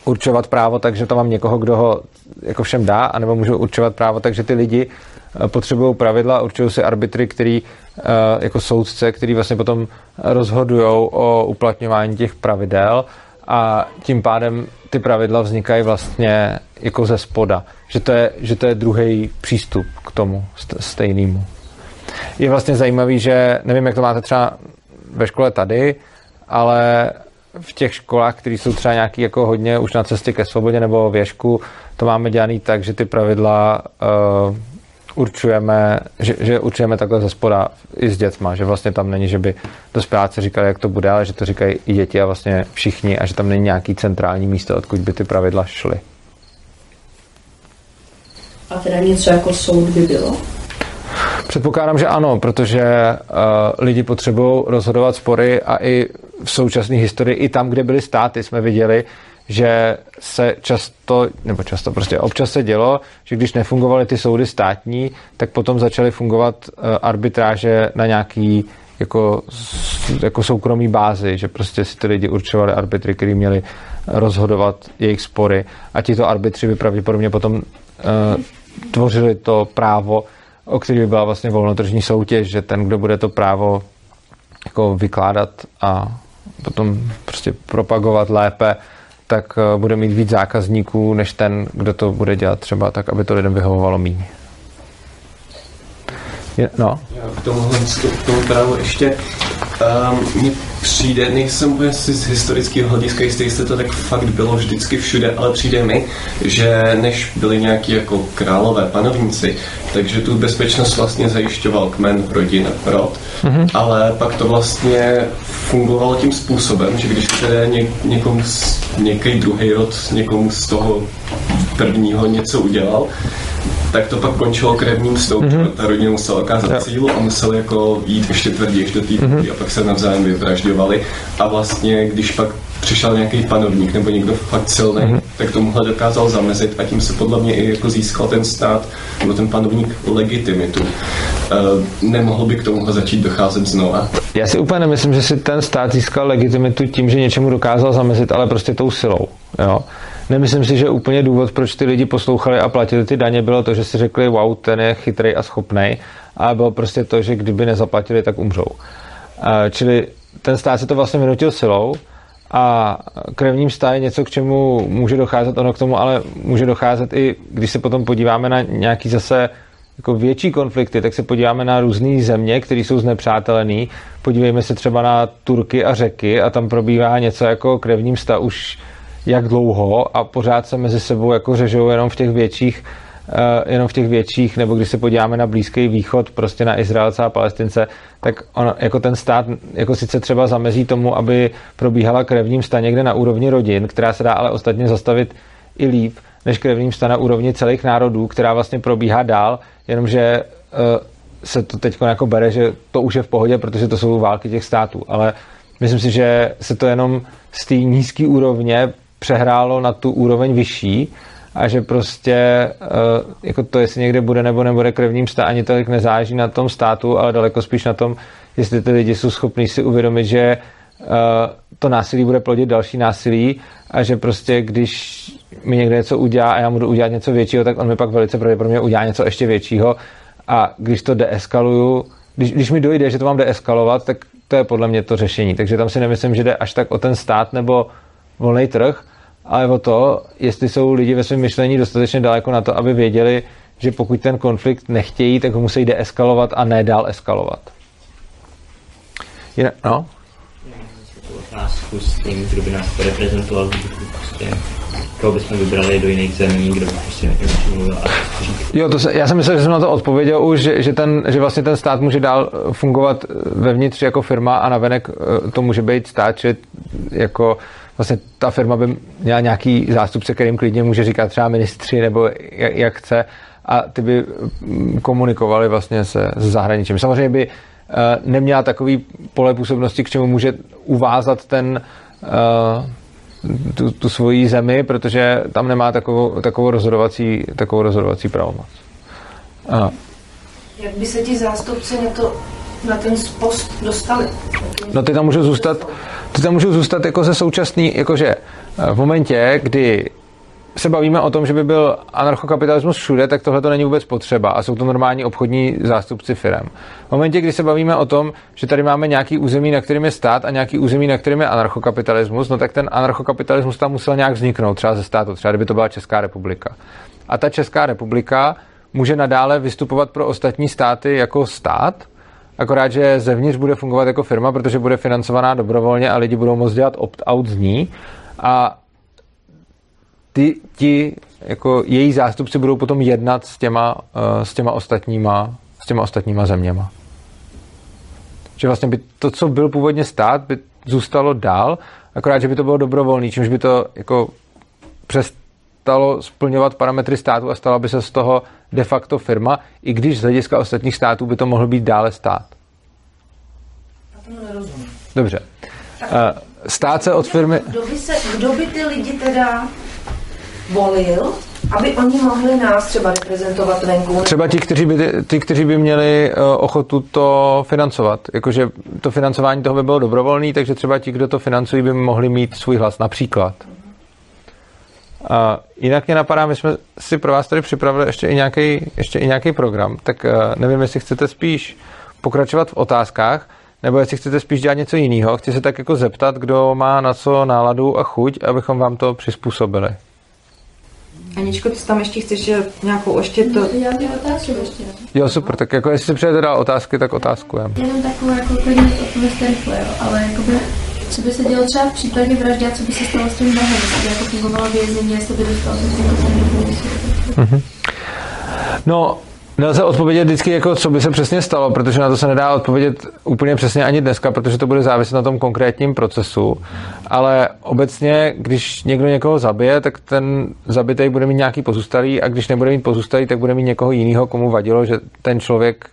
určovat právo tak, že to mám někoho, kdo ho jako všem dá, anebo můžu určovat právo tak, že ty lidi eh, potřebují pravidla, určují si arbitry, který eh, jako soudce, který vlastně potom rozhodují o uplatňování těch pravidel a tím pádem ty pravidla vznikají vlastně jako ze spoda. Že to je, že to je druhý přístup k tomu stejnému. Je vlastně zajímavý, že nevím, jak to máte třeba ve škole tady, ale v těch školách, které jsou třeba nějaký jako hodně už na cestě ke svobodě nebo věšku, to máme dělaný tak, že ty pravidla uh, určujeme, že, že určujeme takhle ze spoda i s dětma, že vlastně tam není, že by dospěláci říkali, jak to bude, ale že to říkají i děti a vlastně všichni a že tam není nějaký centrální místo, odkud by ty pravidla šly. A teda něco jako soud by bylo? Předpokládám, že ano, protože uh, lidi potřebují rozhodovat spory a i v současné historii, i tam, kde byly státy, jsme viděli, že se často, nebo často prostě občas se dělo, že když nefungovaly ty soudy státní, tak potom začaly fungovat uh, arbitráže na nějaký jako, jako soukromý bázi, že prostě si ty lidi určovali arbitry, kteří měli rozhodovat jejich spory. A tito arbitři by pravděpodobně potom uh, tvořili to právo, o který by byla vlastně volnotržní soutěž, že ten, kdo bude to právo jako vykládat a potom prostě propagovat lépe, tak eh, bude mít víc zákazníků, než ten, kdo to bude dělat třeba tak, aby to lidem vyhovovalo méně. No. Já k tomuhle k tomu právu ještě um, mně přijde, nejsem úplně si z historického hlediska jistý, jestli to tak fakt bylo vždycky všude, ale přijde mi, že než byli nějaký jako králové panovníci, takže tu bezpečnost vlastně zajišťoval kmen, rodina, rod, mm-hmm. ale pak to vlastně fungovalo tím způsobem, že když teda ně, někomu, nějaký druhý rod někomu z toho prvního něco udělal, tak to pak končilo krevním stoupem. Mm-hmm. Ta rodina musela kázat sílu a museli jako jít ještě tvrdě do té mm-hmm. a pak se navzájem vyvražďovali. A vlastně, když pak přišel nějaký panovník nebo někdo fakt silný, mm-hmm. tak tomuhle dokázal zamezit a tím se podle mě i jako získal ten stát nebo ten panovník legitimitu. Uh, nemohl by k tomuhle začít docházet znova? Já si úplně nemyslím, že si ten stát získal legitimitu tím, že něčemu dokázal zamezit, ale prostě tou silou. Jo? Nemyslím si, že úplně důvod, proč ty lidi poslouchali a platili ty daně, bylo to, že si řekli, wow, ten je chytrý a schopný, ale bylo prostě to, že kdyby nezaplatili, tak umřou. Čili ten stát se to vlastně vynutil silou a krevním stát je něco, k čemu může docházet, ono k tomu ale může docházet i, když se potom podíváme na nějaký zase jako větší konflikty, tak se podíváme na různé země, které jsou znepřátelené. Podívejme se třeba na Turky a řeky a tam probíhá něco jako krevním vztah už jak dlouho a pořád se mezi sebou jako řežou jenom v těch větších Uh, jenom v těch větších, nebo když se podíváme na Blízký východ, prostě na Izraelce a Palestince, tak on, jako ten stát jako sice třeba zamezí tomu, aby probíhala krevním sta někde na úrovni rodin, která se dá ale ostatně zastavit i líp, než krevním sta na úrovni celých národů, která vlastně probíhá dál, jenomže uh, se to teď jako bere, že to už je v pohodě, protože to jsou války těch států, ale myslím si, že se to jenom z té nízké úrovně přehrálo na tu úroveň vyšší a že prostě eh, jako to, jestli někde bude nebo nebude krevním stát, ani tolik nezáží na tom státu, ale daleko spíš na tom, jestli ty lidi jsou schopní si uvědomit, že eh, to násilí bude plodit další násilí a že prostě když mi někde něco udělá a já budu udělat něco většího, tak on mi pak velice pravděpodobně udělá něco ještě většího a když to deeskaluju, když, když mi dojde, že to mám deeskalovat, tak to je podle mě to řešení. Takže tam si nemyslím, že jde až tak o ten stát nebo volný trh, ale o to, jestli jsou lidi ve svém myšlení dostatečně daleko na to, aby věděli, že pokud ten konflikt nechtějí, tak ho musí deeskalovat a ne dál eskalovat. Jinak, no? otázku s tím, kdo by nás reprezentoval prostě koho bychom vybrali do jiných zemí, kdo by prostě mluvil Jo, to se, já jsem myslel, že jsem na to odpověděl už, že, že, ten, že vlastně ten stát může dál fungovat vevnitř jako firma a navenek eh, to může být stát, že jako vlastně ta firma by měla nějaký zástupce, kterým klidně může říkat třeba ministři nebo jak, jak chce a ty by mm, komunikovali vlastně se, s zahraničím. Samozřejmě by uh, neměla takový pole působnosti, k čemu může uvázat ten uh, tu, tu svoji zemi, protože tam nemá takovou, takovou rozhodovací, takovou rozhodovací pravomoc. Jak by se ti zástupci na, to, na ten post dostali? No ty tam můžou zůstat, ty tam můžou zůstat jako ze současný, jakože v momentě, kdy se bavíme o tom, že by byl anarchokapitalismus všude, tak tohle to není vůbec potřeba a jsou to normální obchodní zástupci firm. V momentě, kdy se bavíme o tom, že tady máme nějaký území, na kterým je stát a nějaký území, na kterým je anarchokapitalismus, no tak ten anarchokapitalismus tam musel nějak vzniknout, třeba ze státu, třeba kdyby to byla Česká republika. A ta Česká republika může nadále vystupovat pro ostatní státy jako stát, akorát, že zevnitř bude fungovat jako firma, protože bude financovaná dobrovolně a lidi budou moct dělat opt-out z ní. A ty, ti, jako její zástupci budou potom jednat s těma, uh, s těma ostatníma, s těma ostatníma zeměma. Že vlastně by to, co byl původně stát, by zůstalo dál, akorát, že by to bylo dobrovolný, čímž by to jako přestalo splňovat parametry státu a stala by se z toho de facto firma, i když z hlediska ostatních států by to mohl být dále stát. Dobře. Uh, stát se od firmy... Kdo by, se, kdo by ty lidi teda volil, aby oni mohli nás třeba reprezentovat venku. Třeba ti, kteří by, ty, kteří by měli uh, ochotu to financovat. Jakože to financování toho by bylo dobrovolné, takže třeba ti, kdo to financují, by mohli mít svůj hlas, například. Uh, jinak mě napadá, my jsme si pro vás tady připravili ještě i nějaký, ještě i nějaký program, tak uh, nevím, jestli chcete spíš pokračovat v otázkách, nebo jestli chcete spíš dělat něco jiného. Chci se tak jako zeptat, kdo má na co náladu a chuť, abychom vám to přizpůsobili. Aničko, ty tam ještě chceš nějakou ještě to... Já otázku ještě. Jo, super, tak jako jestli si přejete dát otázky, tak otázkujem. Jenom takovou jako klidně odpověste rychle, jo, ale jakoby, co by se dělo třeba v případě vraždy a co by se stalo s tím Bohem, jestli jako fungovalo vězení, jestli by dostal mm-hmm. No, Nelze odpovědět vždycky, jako, co by se přesně stalo, protože na to se nedá odpovědět úplně přesně ani dneska, protože to bude záviset na tom konkrétním procesu. Ale obecně, když někdo někoho zabije, tak ten zabitý bude mít nějaký pozůstalý a když nebude mít pozůstalý, tak bude mít někoho jiného, komu vadilo, že ten člověk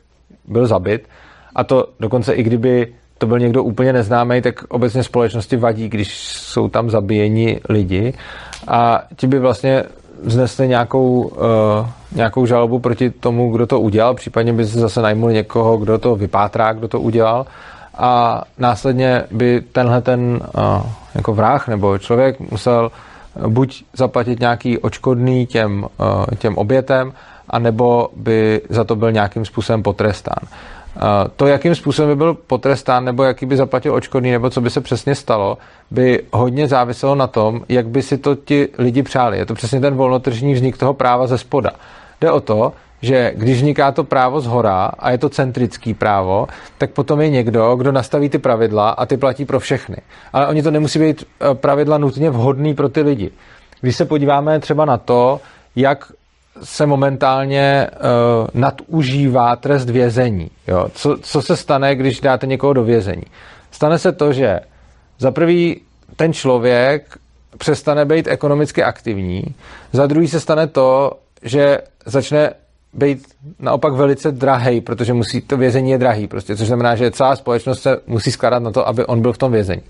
byl zabit. A to dokonce i kdyby to byl někdo úplně neznámý, tak obecně společnosti vadí, když jsou tam zabíjeni lidi. A ti by vlastně vznesli nějakou, uh, nějakou žalobu proti tomu, kdo to udělal, případně by se zase najmul někoho, kdo to vypátrá, kdo to udělal a následně by tenhle ten uh, jako vrah nebo člověk musel buď zaplatit nějaký očkodný těm, uh, těm obětem, anebo by za to byl nějakým způsobem potrestán. To, jakým způsobem by byl potrestán, nebo jaký by zaplatil očkodný, nebo co by se přesně stalo, by hodně záviselo na tom, jak by si to ti lidi přáli. Je to přesně ten volnotržní vznik toho práva ze spoda. Jde o to, že když vzniká to právo z hora a je to centrický právo, tak potom je někdo, kdo nastaví ty pravidla a ty platí pro všechny. Ale oni to nemusí být eh, pravidla nutně vhodný pro ty lidi. Když se podíváme třeba na to, jak se momentálně uh, nadužívá trest vězení. Jo? Co, co se stane, když dáte někoho do vězení? Stane se to, že za prvý ten člověk přestane být ekonomicky aktivní, za druhý se stane to, že začne být naopak velice drahý, protože musí, to vězení je drahý, prostě, což znamená, že celá společnost se musí skládat na to, aby on byl v tom vězení.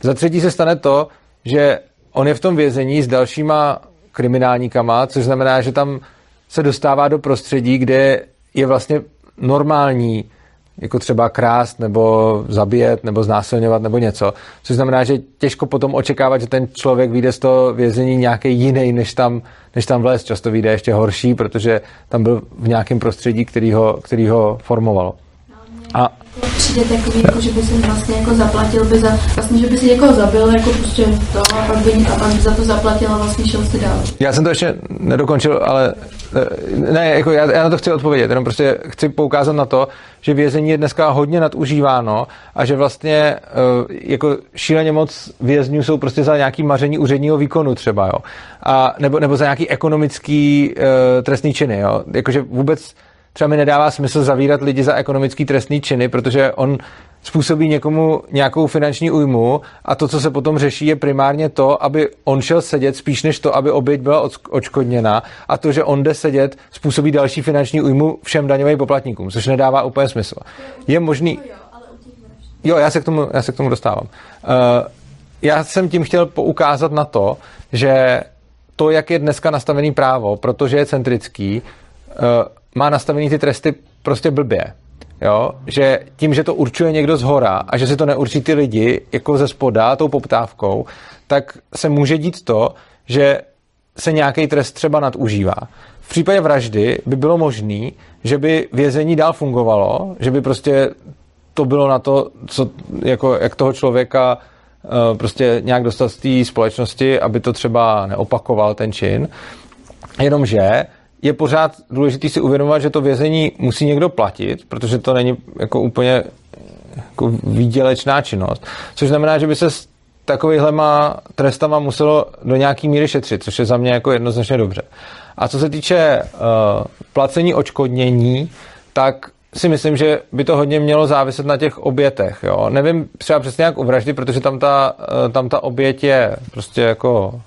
Za třetí se stane to, že on je v tom vězení s dalšíma kriminálníkama, což znamená, že tam se dostává do prostředí, kde je vlastně normální jako třeba krást nebo zabíjet nebo znásilňovat nebo něco. Což znamená, že těžko potom očekávat, že ten člověk vyjde z toho vězení nějaký jiný, než tam, než tam vlez. Často vyjde ještě horší, protože tam byl v nějakém prostředí, který ho, který ho formovalo. A přijde takový, jako, že by si vlastně jako zaplatil by za, vlastně, že by si někoho zabil, jako prostě to a pak by, a pak by za to zaplatil a vlastně šel si dál. Já jsem to ještě nedokončil, ale eh, ne, jako já, já na to chci odpovědět, jenom prostě chci poukázat na to, že vězení je dneska hodně nadužíváno a že vlastně eh, jako šíleně moc vězňů jsou prostě za nějaký maření úředního výkonu třeba, jo. A, nebo, nebo za nějaký ekonomický uh, trestný činy, jo. Jakože vůbec třeba mi nedává smysl zavírat lidi za ekonomický trestný činy, protože on způsobí někomu nějakou finanční újmu a to, co se potom řeší, je primárně to, aby on šel sedět spíš než to, aby oběť byla odškodněna a to, že on jde sedět, způsobí další finanční újmu všem daňovým poplatníkům, což nedává úplně smysl. Je možný... Jo, já se k tomu, já se k tomu dostávám. Uh, já jsem tím chtěl poukázat na to, že to, jak je dneska nastavený právo, protože je centrický, uh, má nastavený ty tresty prostě blbě. Jo? Že tím, že to určuje někdo z hora a že si to neurčí ty lidi jako ze spoda tou poptávkou, tak se může dít to, že se nějaký trest třeba nadužívá. V případě vraždy by bylo možné, že by vězení dál fungovalo, že by prostě to bylo na to, co, jako, jak toho člověka uh, prostě nějak dostat z té společnosti, aby to třeba neopakoval ten čin. Jenomže je pořád důležité si uvědomovat, že to vězení musí někdo platit, protože to není jako úplně jako výdělečná činnost. Což znamená, že by se s takovýhlema trestama muselo do nějaký míry šetřit, což je za mě jako jednoznačně dobře. A co se týče uh, placení očkodnění, tak si myslím, že by to hodně mělo záviset na těch obětech. Jo? Nevím třeba přesně jak u vraždy, protože tam ta, uh, tam ta oběť je prostě jako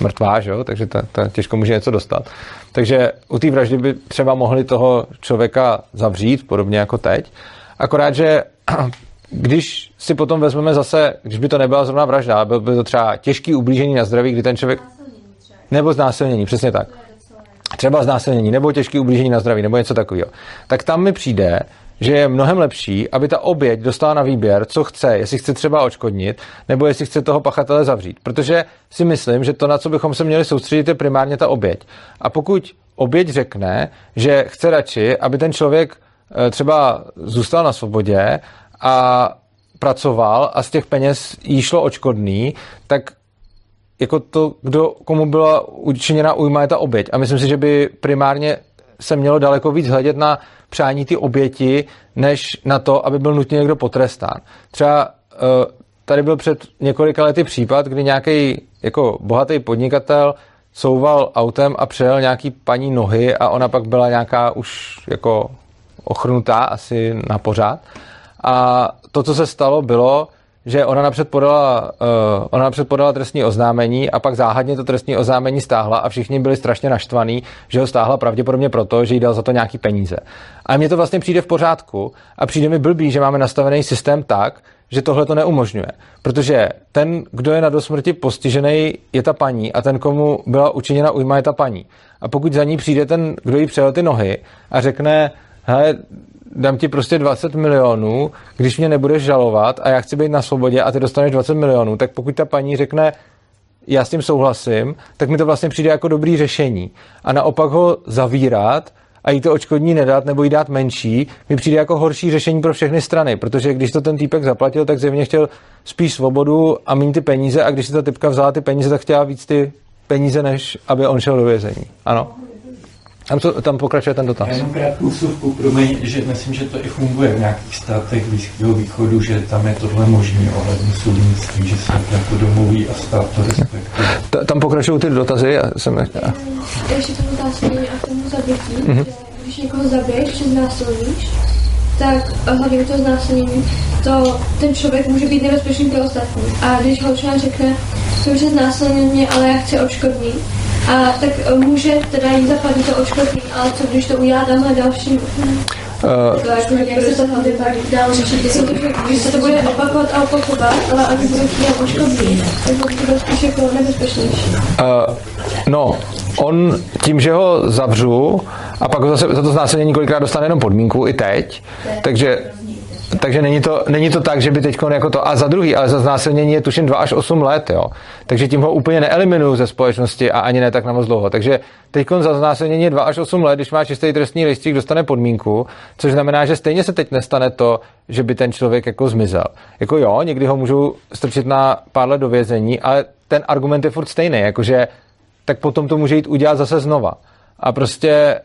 mrtvá, že jo? takže ta, ta těžko může něco dostat. Takže u té vraždy by třeba mohli toho člověka zavřít, podobně jako teď. Akorát, že když si potom vezmeme zase, když by to nebyla zrovna vražda, byl by to třeba těžký ublížení na zdraví, kdy ten člověk... Nebo znásilnění, přesně tak. Třeba znásilnění, nebo těžký ublížení na zdraví, nebo něco takového. Tak tam mi přijde, že je mnohem lepší, aby ta oběť dostala na výběr, co chce, jestli chce třeba očkodnit, nebo jestli chce toho pachatele zavřít. Protože si myslím, že to, na co bychom se měli soustředit, je primárně ta oběť. A pokud oběť řekne, že chce radši, aby ten člověk eh, třeba zůstal na svobodě a pracoval a z těch peněz jí šlo očkodný, tak jako to, kdo, komu byla učiněna újma, je ta oběť. A myslím si, že by primárně se mělo daleko víc hledět na přání ty oběti, než na to, aby byl nutně někdo potrestán. Třeba eh, tady byl před několika lety případ, kdy nějaký jako bohatý podnikatel souval autem a přejel nějaký paní nohy a ona pak byla nějaká už jako ochrnutá asi na pořád. A to, co se stalo, bylo, že ona napřed podala, uh, ona napřed podala trestní oznámení a pak záhadně to trestní oznámení stáhla a všichni byli strašně naštvaní, že ho stáhla pravděpodobně proto, že jí dal za to nějaký peníze. A mně to vlastně přijde v pořádku a přijde mi blbý, že máme nastavený systém tak, že tohle to neumožňuje. Protože ten, kdo je na dosmrti postižený, je ta paní a ten, komu byla učiněna újma, je ta paní. A pokud za ní přijde ten, kdo jí přejel ty nohy a řekne, hele, dám ti prostě 20 milionů, když mě nebudeš žalovat a já chci být na svobodě a ty dostaneš 20 milionů, tak pokud ta paní řekne, já s tím souhlasím, tak mi to vlastně přijde jako dobrý řešení. A naopak ho zavírat a jí to očkodní nedat nebo jí dát menší, mi přijde jako horší řešení pro všechny strany, protože když to ten týpek zaplatil, tak zjevně chtěl spíš svobodu a méně ty peníze a když si ta typka vzala ty peníze, tak chtěla víc ty peníze, než aby on šel do vězení. Ano. Tam, to, tam pokračuje ten dotaz. Jenom krátkou vsuvku, promiň, že myslím, že to i funguje v nějakých státech Blízkého východu, že tam je tohle možné ohledně soudnictví, že se jako domluví a stát to respektuje. Tam pokračují ty dotazy. Já jsem... Ještě to otázky a tomu zabití, mm-hmm. že když někoho zabiješ, že znásilníš, tak hlavně to znásilnění, to ten člověk může být nebezpečný pro ostatní. A když holčina řekne, že znásilnil mě, ale já chci odškodnit, a tak eh, může teda jí zaplatit to odškodní, ale co když to udělá tamhle další Uh, to jako, jak se to dál řešit, když se to bude opakovat a opakovat, ale ani budou chtít odškodní, tak to bude spíš jako nebezpečnější. Uh, no, on tím, že ho zavřu a pak zase za to znásilnění několikrát dostane jenom podmínku i teď, takže takže není to, není to tak, že by teď jako to, a za druhý, ale za znásilnění je tuším 2 až 8 let, jo. Takže tím ho úplně neeliminuju ze společnosti a ani ne tak na moc dlouho. Takže teď za znásilnění je 2 až 8 let, když má čistý trestní listík, dostane podmínku, což znamená, že stejně se teď nestane to, že by ten člověk jako zmizel. Jako jo, někdy ho můžu strčit na pár let do vězení, ale ten argument je furt stejný, jakože tak potom to může jít udělat zase znova. A prostě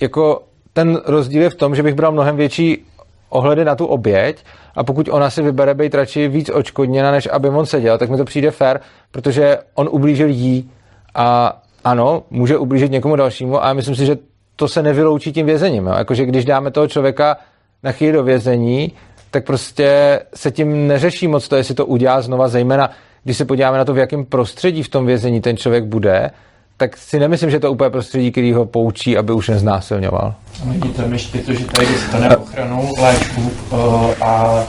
jako ten rozdíl je v tom, že bych bral mnohem větší ohledy na tu oběť a pokud ona si vybere být radši víc očkodněna, než aby on seděl, tak mi to přijde fair, protože on ublížil jí a ano, může ublížit někomu dalšímu a myslím si, že to se nevyloučí tím vězením. Jo? Jakože když dáme toho člověka na chvíli do vězení, tak prostě se tím neřeší moc to, jestli to udělá znova, zejména když se podíváme na to, v jakém prostředí v tom vězení ten člověk bude, tak si nemyslím, že to je úplně prostředí, který ho poučí, aby už neznásilňoval. Vidí tam ještě to, že tady dostane ochranu léčbu uh, a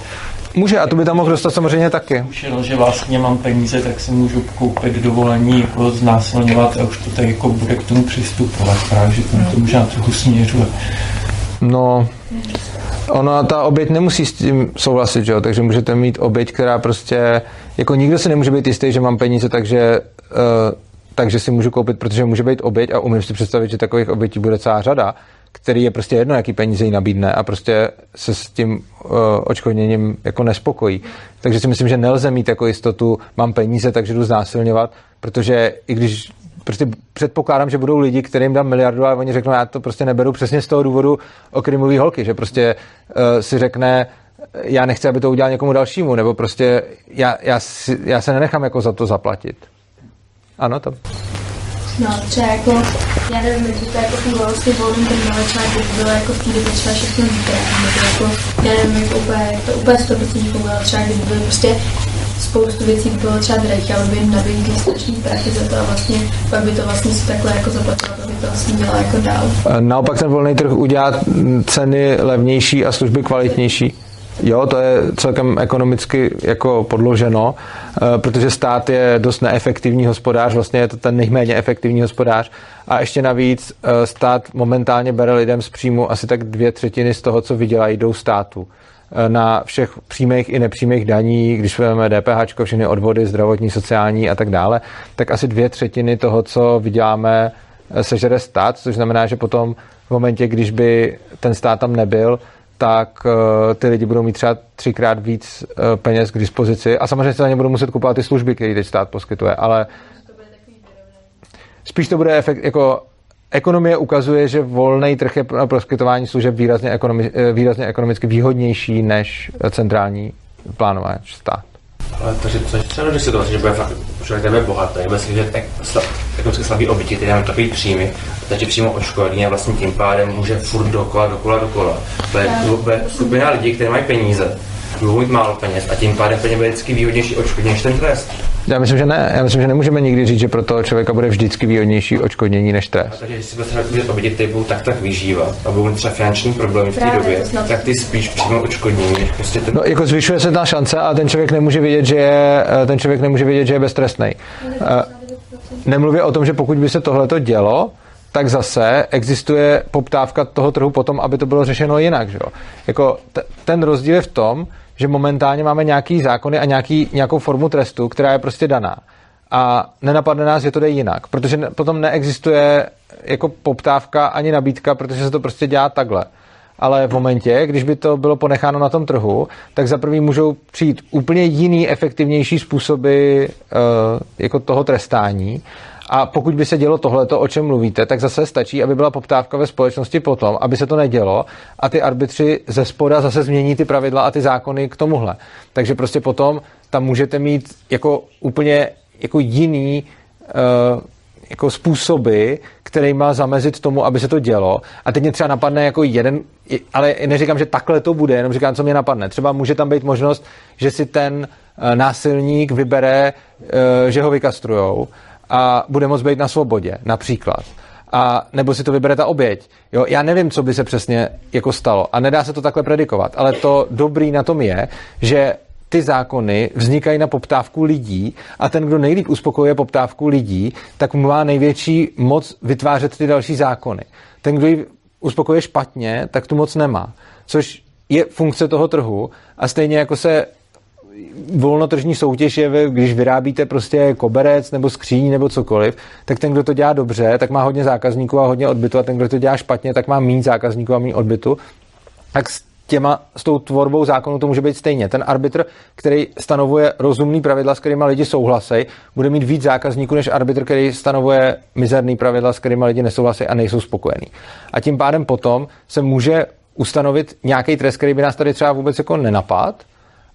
Může, a to by tam mohl dostat samozřejmě taky. Ušel, že vlastně mám peníze, tak si můžu koupit dovolení jako znásilňovat a už to tak jako bude k tomu přistupovat. Právě, že to, to možná trochu směřuje. No, ona, ta oběť nemusí s tím souhlasit, že jo? takže můžete mít oběť, která prostě, jako nikdo si nemůže být jistý, že mám peníze, takže uh, takže si můžu koupit, protože může být oběť a umím si představit, že takových obětí bude celá řada, který je prostě jedno, jaký peníze jí nabídne a prostě se s tím uh, očkodněním jako nespokojí. Takže si myslím, že nelze mít jako jistotu, mám peníze, takže jdu znásilňovat, protože i když prostě předpokládám, že budou lidi, kterým dám miliardu a oni řeknou, já to prostě neberu přesně z toho důvodu, o kterém mluví holky, že prostě uh, si řekne, já nechci, aby to udělal někomu dalšímu, nebo prostě já, já, si, já se nenechám jako za to zaplatit. Ano, to. No, třeba jako, já nevím, by to jako fungovalo s tím volným trhem, ale třeba by bylo jako v týdě potřeba všechno zítra, nebo jako, já nevím, jak úplně, to úplně 100% fungovalo, třeba kdyby byly prostě spoustu věcí by bylo třeba drahých, ale by nabídli strašný prachy za to a vlastně pak by to vlastně si takhle jako zaplatilo, to to vlastně jako dál. Naopak ten volný trh udělá ceny levnější a služby kvalitnější. Jo, to je celkem ekonomicky jako podloženo, eh, protože stát je dost neefektivní hospodář, vlastně je to ten nejméně efektivní hospodář. A ještě navíc eh, stát momentálně bere lidem z příjmu asi tak dvě třetiny z toho, co vydělají, jdou státu. Eh, na všech přímých i nepřímých daní, když vezmeme DPH, všechny odvody, zdravotní, sociální a tak dále, tak asi dvě třetiny toho, co vyděláme, sežere stát, což znamená, že potom v momentě, když by ten stát tam nebyl, tak uh, ty lidi budou mít třeba třikrát víc uh, peněz k dispozici a samozřejmě se za ně budou muset kupovat ty služby, které teď stát poskytuje, ale spíš to bude efekt, jako ekonomie ukazuje, že volný trh je na poskytování služeb výrazně, ekonomi, eh, výrazně ekonomicky výhodnější než centrální plánování stát. Ale takže co třeba do situace, že bude fakt člověk nebude bohatý, bude si že ekonomicky slabý oběti, který mám takový příjmy, takže přímo odškodní a vlastně tím pádem může furt dokola, dokola, dokola. To je, to je skupina lidí, kteří mají peníze, budou mít málo peněz a tím pádem peněz bude vždycky výhodnější odškodnění než ten trest. Já myslím, že ne. Já myslím, že nemůžeme nikdy říct, že pro toho člověka bude vždycky výhodnější odškodnění než trest. A takže když si bude oběti, ty budou tak tak vyžívat a budou mít třeba finanční problémy v té době, tak ty spíš přímo odškodnění. Než prostě ten... No, jako zvyšuje se ta šance a ten člověk nemůže vědět, že je, ten člověk nemůže vědět, že je beztrestný. Eh, nemluvě o tom, že pokud by se tohleto dělo, tak zase existuje poptávka toho trhu potom, aby to bylo řešeno jinak. Že jo? Jako t- ten rozdíl je v tom, že momentálně máme nějaký zákony a nějaký, nějakou formu trestu, která je prostě daná. A nenapadne nás, že to jde jinak, protože potom neexistuje jako poptávka ani nabídka, protože se to prostě dělá takhle. Ale v momentě, když by to bylo ponecháno na tom trhu, tak za prvý můžou přijít úplně jiný, efektivnější způsoby uh, jako toho trestání a pokud by se dělo tohleto, o čem mluvíte, tak zase stačí, aby byla poptávka ve společnosti potom, aby se to nedělo a ty arbitři ze spoda zase změní ty pravidla a ty zákony k tomuhle. Takže prostě potom tam můžete mít jako úplně jako jiný uh, jako způsoby, který má zamezit tomu, aby se to dělo. A teď mě třeba napadne jako jeden, ale neříkám, že takhle to bude, jenom říkám, co mě napadne. Třeba může tam být možnost, že si ten uh, násilník vybere, uh, že ho vykastrujou a bude moct být na svobodě, například. A nebo si to vybere ta oběť. Jo, já nevím, co by se přesně jako stalo a nedá se to takhle predikovat, ale to dobrý na tom je, že ty zákony vznikají na poptávku lidí a ten, kdo nejlíp uspokojuje poptávku lidí, tak má největší moc vytvářet ty další zákony. Ten, kdo ji uspokojuje špatně, tak tu moc nemá. Což je funkce toho trhu a stejně jako se volnotržní soutěž je, když vyrábíte prostě koberec nebo skříň nebo cokoliv, tak ten, kdo to dělá dobře, tak má hodně zákazníků a hodně odbytu a ten, kdo to dělá špatně, tak má méně zákazníků a méně odbytu. Tak s těma, s tou tvorbou zákonu to může být stejně. Ten arbitr, který stanovuje rozumný pravidla, s kterými lidi souhlasí, bude mít víc zákazníků než arbitr, který stanovuje mizerný pravidla, s kterými lidi nesouhlasí a nejsou spokojení. A tím pádem potom se může ustanovit nějaký trest, který by nás tady třeba vůbec jako nenapad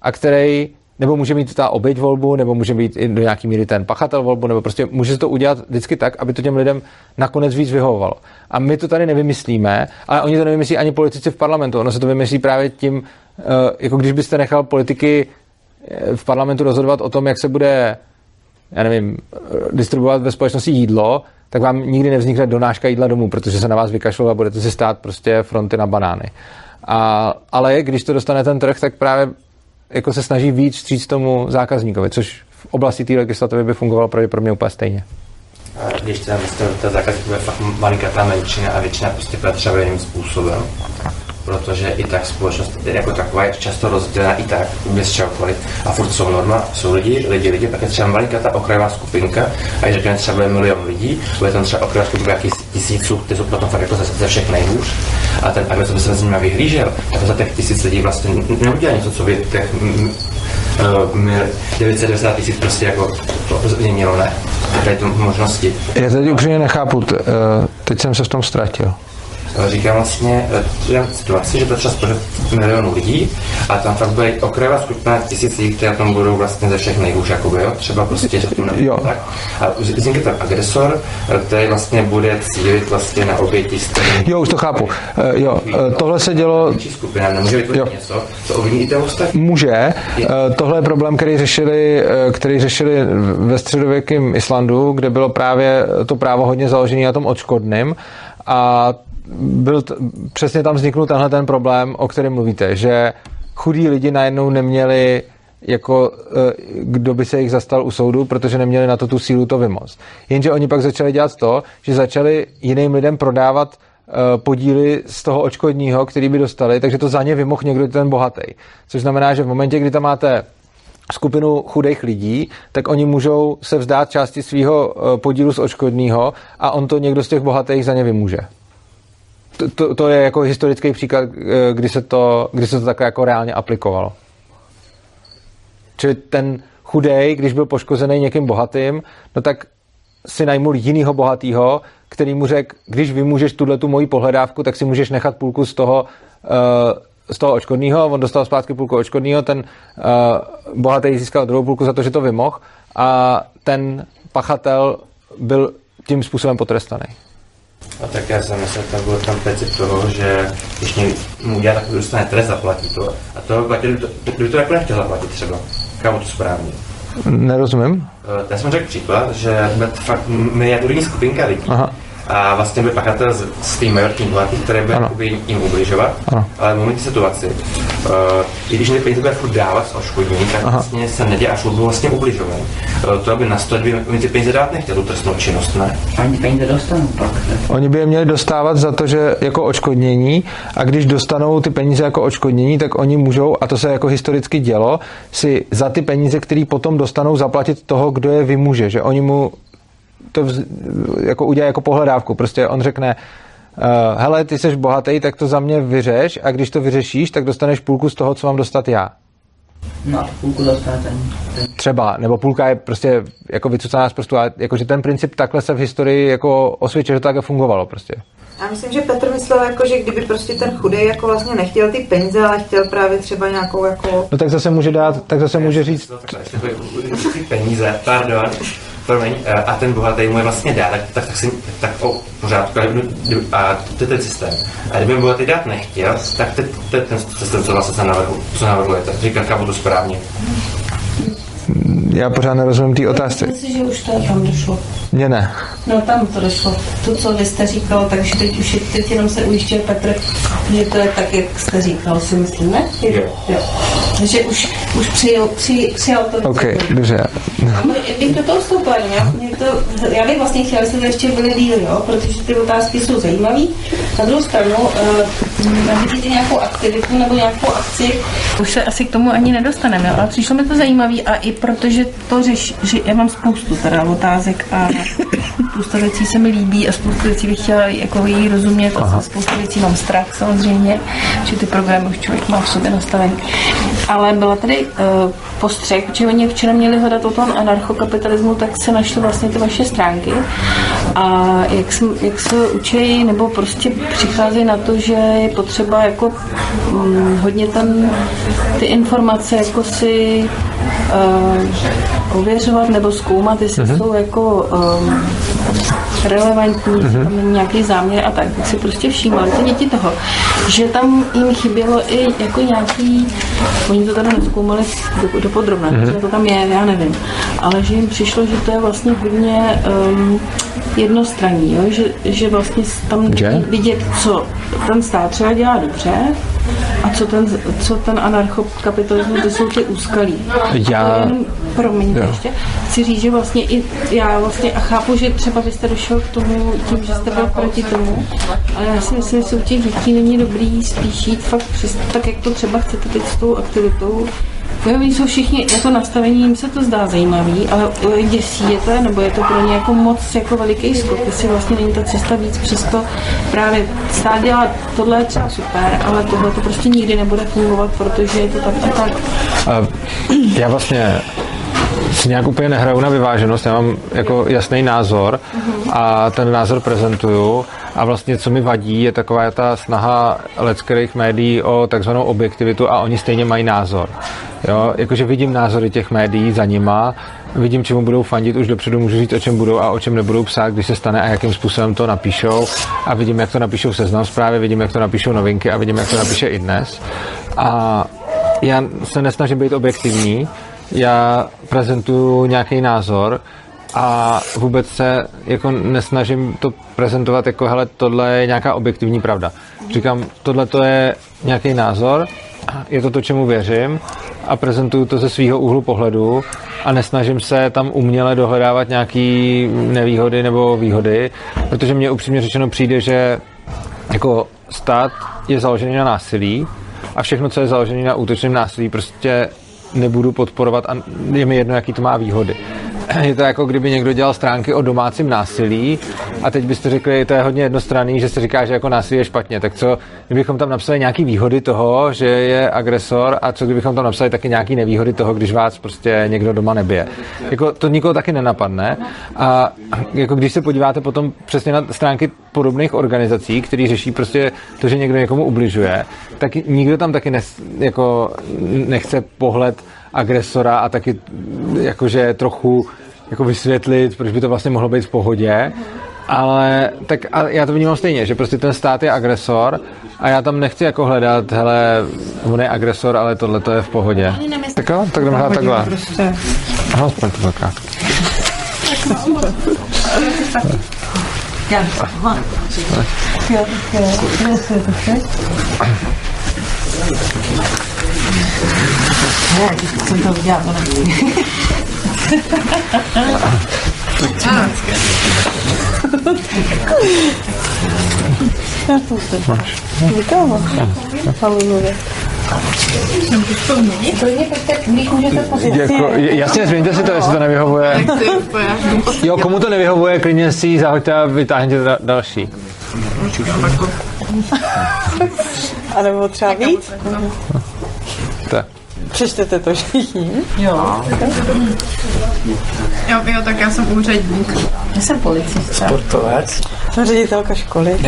a který nebo může mít ta oběť volbu, nebo může být i do nějaký míry ten pachatel volbu, nebo prostě může se to udělat vždycky tak, aby to těm lidem nakonec víc vyhovovalo. A my to tady nevymyslíme, ale oni to nevymyslí ani politici v parlamentu. Ono se to vymyslí právě tím, eh, jako když byste nechal politiky eh, v parlamentu rozhodovat o tom, jak se bude, já nevím, eh, distribuovat ve společnosti jídlo, tak vám nikdy nevznikne donáška jídla domů, protože se na vás vykašlou a budete si stát prostě fronty na banány. A, ale když to dostane ten trh, tak právě jako se snaží víc vstříc tomu zákazníkovi, což v oblasti té legislativy by fungovalo pravděpodobně úplně stejně. Když ten, ten zákazník bude fakt malinká menšina a většina prostě třeba jiným způsobem, protože i tak společnost jako taková je často rozdělená i tak, bez čehokoliv. A furt jsou norma, jsou lidi, lidi, lidi, pak je třeba malinká ta okrajová skupinka, a když řekneme třeba milion lidí, bude tam třeba okrajová skupinka jakých tisíců, ty jsou potom fakt jako ze, ze všech nejhůř. A ten agresor by se s nimi vyhlížel, tak za těch tisíc lidí vlastně neudělá něco, co by těch 990 tisíc prostě jako mělo, ne? Tady tu možnosti. Já teď upřímně nechápu, teď jsem se v tom ztratil říkám vlastně uh, situaci, že to třeba spořit milionů lidí a tam fakt bude okrajová skupina tisíc lidí, které tam budou vlastně ze všech nejhůř, jakoby, jo? třeba prostě to jo. tak. A vznikne tam agresor, eh, který vlastně bude cílit vlastně na oběti stejný. Jo, už to chápu. Uh, jo, uh, tohle se dělo... skupina nemůže vytvořit něco, co ovlivní i ten Může. Uh, tohle je problém, který řešili, který řešili ve středověkém Islandu, kde bylo právě to právo hodně založené na tom odškodným a byl t- přesně tam vzniknul tenhle ten problém, o kterém mluvíte, že chudí lidi najednou neměli jako eh, kdo by se jich zastal u soudu, protože neměli na to tu sílu to vymoc. Jenže oni pak začali dělat to, že začali jiným lidem prodávat eh, podíly z toho očkodního, který by dostali, takže to za ně vymohl někdo ten bohatý. Což znamená, že v momentě, kdy tam máte skupinu chudých lidí, tak oni můžou se vzdát části svého eh, podílu z očkodního a on to někdo z těch bohatých za ně vymůže to, to, je jako historický příklad, eh, kdy se to, kdy se to takhle jako reálně aplikovalo. Čili ten chudej, když byl poškozený někým bohatým, no tak si najmul jinýho bohatýho, který mu řekl, když vymůžeš tuhle tu moji pohledávku, tak si můžeš nechat půlku z toho, uh, z toho očkodného, on dostal zpátky půlku očkodného, ten uh, bohatý získal druhou půlku za to, že to vymohl a ten pachatel byl tím způsobem potrestaný. A tak já jsem myslel, tam byl tam princip toho, že když mu udělá takový dostane trest, zaplatí to. A to platí, kdyby to jako nechtěl zaplatit třeba. Kámo to správně. Nerozumím. Eh, já jsem řekl příklad, že fakt miniaturní skupinka lidí. Aha a vlastně byl pachatel s, s tím majoritním bohatým, který bude jakoby jim ubližovat, ano. ale v momentě situaci, uh, i když ty peníze bude furt dávat z oškodnění, tak Aha. vlastně se neděje a furt byl vlastně ubližovaný. Uh, to, aby na to, by mi ty peníze dát nechtěl, tu trestnou činnost, ne? Oni peníze dostanou pak. Oni by je měli dostávat za to, že jako očkodnění a když dostanou ty peníze jako očkodnění, tak oni můžou, a to se jako historicky dělo, si za ty peníze, které potom dostanou, zaplatit toho, kdo je vymůže, že oni mu to vz, jako udělá jako pohledávku. Prostě on řekne, uh, hele, ty jsi bohatý, tak to za mě vyřeš a když to vyřešíš, tak dostaneš půlku z toho, co mám dostat já. No a půlku dostane ten, ten. Třeba, nebo půlka je prostě jako vycucaná z prostu, ale jakože ten princip takhle se v historii jako osvědčil, že to takhle fungovalo prostě. Já myslím, že Petr myslel, jako, že kdyby prostě ten chudý jako vlastně nechtěl ty peníze, ale chtěl právě třeba nějakou jako... No tak zase může dát, tak zase může říct... Ty peníze, pardon, promiň, eh, a ten bohatý mu je vlastně dá, tak, tak, tak, si, tak o pořádku, a to je ten systém. A kdyby bohatý dát nechtěl, tak to je ten systém, co vlastně navrhu, co navrhujete. Říkám, chápu to správně. Já pořád nerozumím té otázce. Myslím si, že už to tam došlo. Mně ne. No tam to došlo. To, co vy jste říkal, takže teď už je, teď jenom se ujišťuje Petr, že to je tak, jak jste říkal, si myslím, ne? Jo. jo. Takže už, už přijel, při, přijal to. OK, dobře. My- bych do toho vstoupila, no, já, mě to, já bych vlastně chtěla, abyste to ještě byli díl, jo, protože ty otázky jsou zajímavé. Na druhou stranu, uh, nabídíte nějakou aktivitu nebo nějakou akci, už se asi k tomu ani nedostaneme, ale přišlo mi to zajímavé a i protože to řeš, že já mám spoustu teda otázek a spousta věcí se mi líbí a spoustu věcí bych chtěla jako jí rozumět a spoustu věcí mám strach samozřejmě, že ty programy už člověk má v sobě nastavený. Ale byla tady uh, postřeh, že oni včera měli hledat o tom anarchokapitalismu, tak se našly vlastně ty vaše stránky a jak, jsem, jak se učí nebo prostě přicházejí na to, že je potřeba jako mm, hodně tam ty informace jako si uh, ověřovat nebo zkoumat, jestli Mhm. jsou jako um, relevantní, Mhm. mm-hmm. tam nějaký záměr a tak, tak si prostě všímali ty děti toho, že tam jim chybělo i jako nějaký, oni to teda nezkoumali do, do podrobna, Mhm. mm-hmm. to tam je, já nevím, ale že jim přišlo, že to je vlastně hodně um, jednostranný, jo? Že, že vlastně tam Že? vidět, co ten stát třeba dělá dobře a co ten, co ten anarchokapitalismus, to jsou ty úskalí. Já- jenom, promiňte ještě, chci říct, že vlastně i já vlastně a chápu, že třeba vy jste došel k tomu tím, že jste byl proti tomu, ale já si myslím, že u těch dětí není dobrý spíš jít fakt přes, tak, jak to třeba chcete teď s tou aktivitou, Jo, oni jsou všichni, jako nastavení, jim se to zdá zajímavý, ale děsí je to, nebo je to pro ně jako moc jako veliký skok, jestli vlastně není ta cesta víc, přesto právě stát dělá, tohle je třeba super, ale tohle to prostě nikdy nebude fungovat, protože je to tak a tak. A já vlastně si nějak úplně nehraju na vyváženost, já mám jako jasný názor a ten názor prezentuju a vlastně co mi vadí je taková ta snaha leckterých médií o takzvanou objektivitu a oni stejně mají názor. Jo, jakože vidím názory těch médií za nima, vidím, čemu budou fandit, už dopředu můžu říct, o čem budou a o čem nebudou psát, když se stane a jakým způsobem to napíšou a vidím, jak to napíšou seznam zprávy, vidím, jak to napíšou novinky a vidím, jak to napíše i dnes. A já se nesnažím být objektivní, já prezentuju nějaký názor a vůbec se jako nesnažím to prezentovat jako, hele, tohle je nějaká objektivní pravda. Říkám, tohle to je nějaký názor, je to to, čemu věřím a prezentuju to ze svého úhlu pohledu a nesnažím se tam uměle dohledávat nějaký nevýhody nebo výhody, protože mně upřímně řečeno přijde, že jako stát je založený na násilí a všechno, co je založené na útočném násilí, prostě nebudu podporovat a je mi jedno, jaký to má výhody. Je to jako kdyby někdo dělal stránky o domácím násilí a teď byste řekli, to je hodně jednostranný, že se říká, že jako násilí je špatně. Tak co, kdybychom tam napsali nějaký výhody toho, že je agresor a co kdybychom tam napsali taky nějaký nevýhody toho, když vás prostě někdo doma nebije. Jako to nikoho taky nenapadne. A jako když se podíváte potom přesně na stránky podobných organizací, které řeší prostě to, že někdo někomu ubližuje, tak nikdo tam taky nes, jako nechce pohled agresora a taky jakože trochu jako vysvětlit, proč by to vlastně mohlo být v pohodě. Ale tak a já to vnímám stejně, že prostě ten stát je agresor a já tam nechci jako hledat, hele, on je agresor, ale tohle to je v pohodě. Tak jo, tak jdeme hrát takhle. Prostě. Aha, aspoň to vše? Ne, jsem to udělala, Jako, jasně, změňte si to, jestli to nevyhovuje. Jo, komu to nevyhovuje, klidně si ji zahoďte a vytáhněte da- další. A nebo třeba víc? Tak. Přečtete to všichni? Jo. Jo, jo, tak já jsem úředník. Já jsem policista. Sportovec. Jsem ředitelka školy.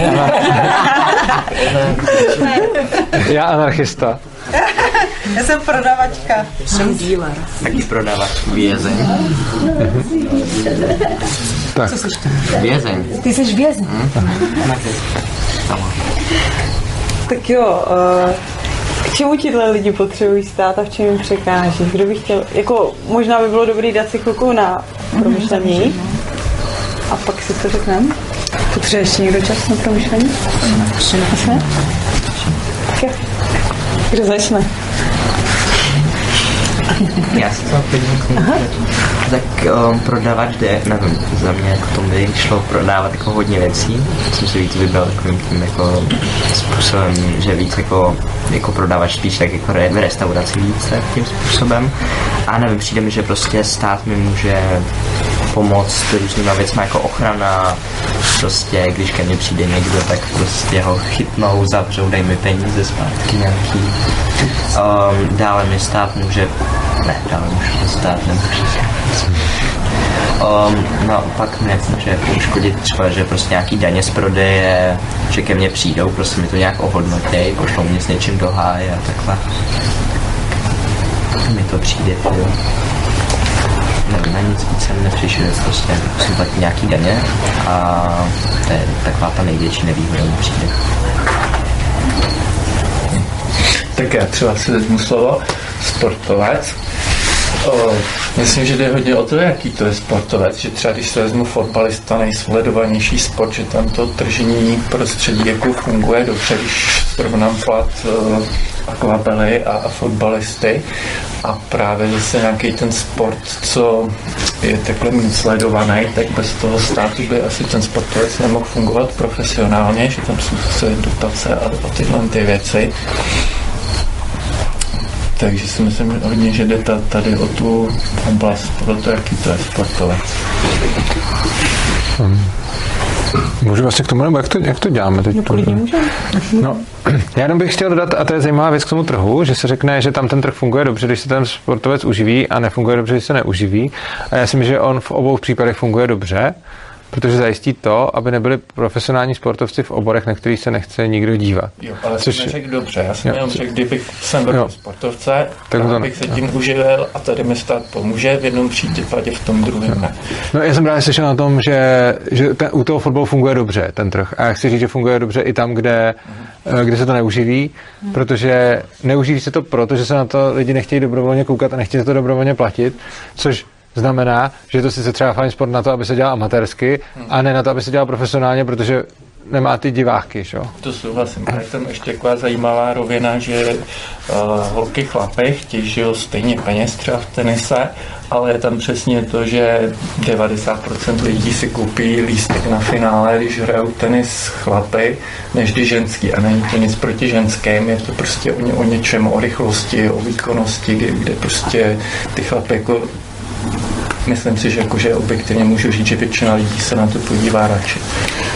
Já anarchista. Já jsem prodavačka. Jsem dealer. Taky prodávat. Vězeň. Tak. Co jsi Vězeň. Ty jsi vězeň. Tak jo, uh, Čemu tihle lidi potřebují stát a v čem jim překáží? Kdo by chtěl, jako možná by bylo dobré dát si chvilku na promyšlení a pak si to řekneme. Potřebuje ještě někdo čas na promyšlení? Ne. Tak jo. Kdo začne? Já si to podívám. Tak um, prodávat jde, nevím, za mě jako tomu by šlo prodávat jako hodně věcí. Myslím, že víc by byl takovým tím jako způsobem, že víc jako, jako prodávat spíš tak jako v restauraci víc tak tím způsobem. A nevím, přijde mi, že prostě stát mi může pomoct různýma věcmi jako ochrana, prostě když ke mně přijde někdo, tak prostě ho chytnou, zavřou, dej mi peníze zpátky nějaký. Um, dále mi stát může, ne, dále může stát nemůže. Um, no, pak mě může uškodit třeba, že prostě nějaký daně z prodeje, že ke mně přijdou, prostě mi to nějak ohodnotěj, pošlou mě s něčím do háje a takhle. Tak mi to přijde, jo. Nevím, na nic víc jsem nepřišel, prostě musím platit nějaký daně a to je taková ta největší nevýhoda mi přijde. Tak já třeba si vezmu slovo sportovec. O, myslím, že jde hodně o to, jaký to je sportovec, že třeba když se vezmu fotbalista, nejsledovanější sport, že tam to tržní prostředí jako funguje dobře, když srovnám plat akvabely a, a fotbalisty a právě zase nějaký ten sport, co je takhle sledovaný, tak bez toho státu by asi ten sportovec nemohl fungovat profesionálně, že tam jsou dotace a, a tyhle ty věci. Takže si myslím hodně, že jde ta- tady o tu oblast, pro to, jaký to je sportovec. Můžu vlastně k tomu, nebo jak to, jak to děláme teď? No, klidně můžeme. No, já jenom bych chtěl dodat, a to je zajímavá věc k tomu trhu, že se řekne, že tam ten trh funguje dobře, když se ten sportovec uživí a nefunguje dobře, když se neuživí. A já si myslím, že on v obou případech funguje dobře, protože zajistí to, aby nebyli profesionální sportovci v oborech, na kterých se nechce nikdo dívat. Jo, ale Což- jsem neřekl dobře, já jsem Jo. jenom řekl, kdybych jsem byl Jo. sportovce, Tak to- bych se tím uživil a tady mi stát pomůže, v jednom případě v tom druhém ne. No, já jsem právě slyšel na tom, že, že ten, u toho fotbalu funguje dobře ten trh. A já chci říct, že funguje dobře i tam, kde, eh, kde se to neuživí, protože neuživí se to proto, že se na to lidi nechtějí dobrovolně koukat a nechtějí za to dobrovolně platit, což znamená, že je to sice třeba fajn sport na to, aby se dělal amatérsky, a ne na to, aby se dělal profesionálně, protože nemá ty diváky, že? To souhlasím. A je tam ještě taková zajímavá rovina, že uh, holky chlapy žijou stejně peněz třeba v tenise, ale je tam přesně to, že 90% lidí si koupí lístek na finále, když hrajou tenis chlapy, než když ženský. A není to nic proti ženským, je to prostě o, ně, o něčem, o rychlosti, o výkonnosti, kde, kde prostě ty chlapy jako Myslím si, že, jako, že objektivně můžu říct, že většina lidí se na to podívá radši.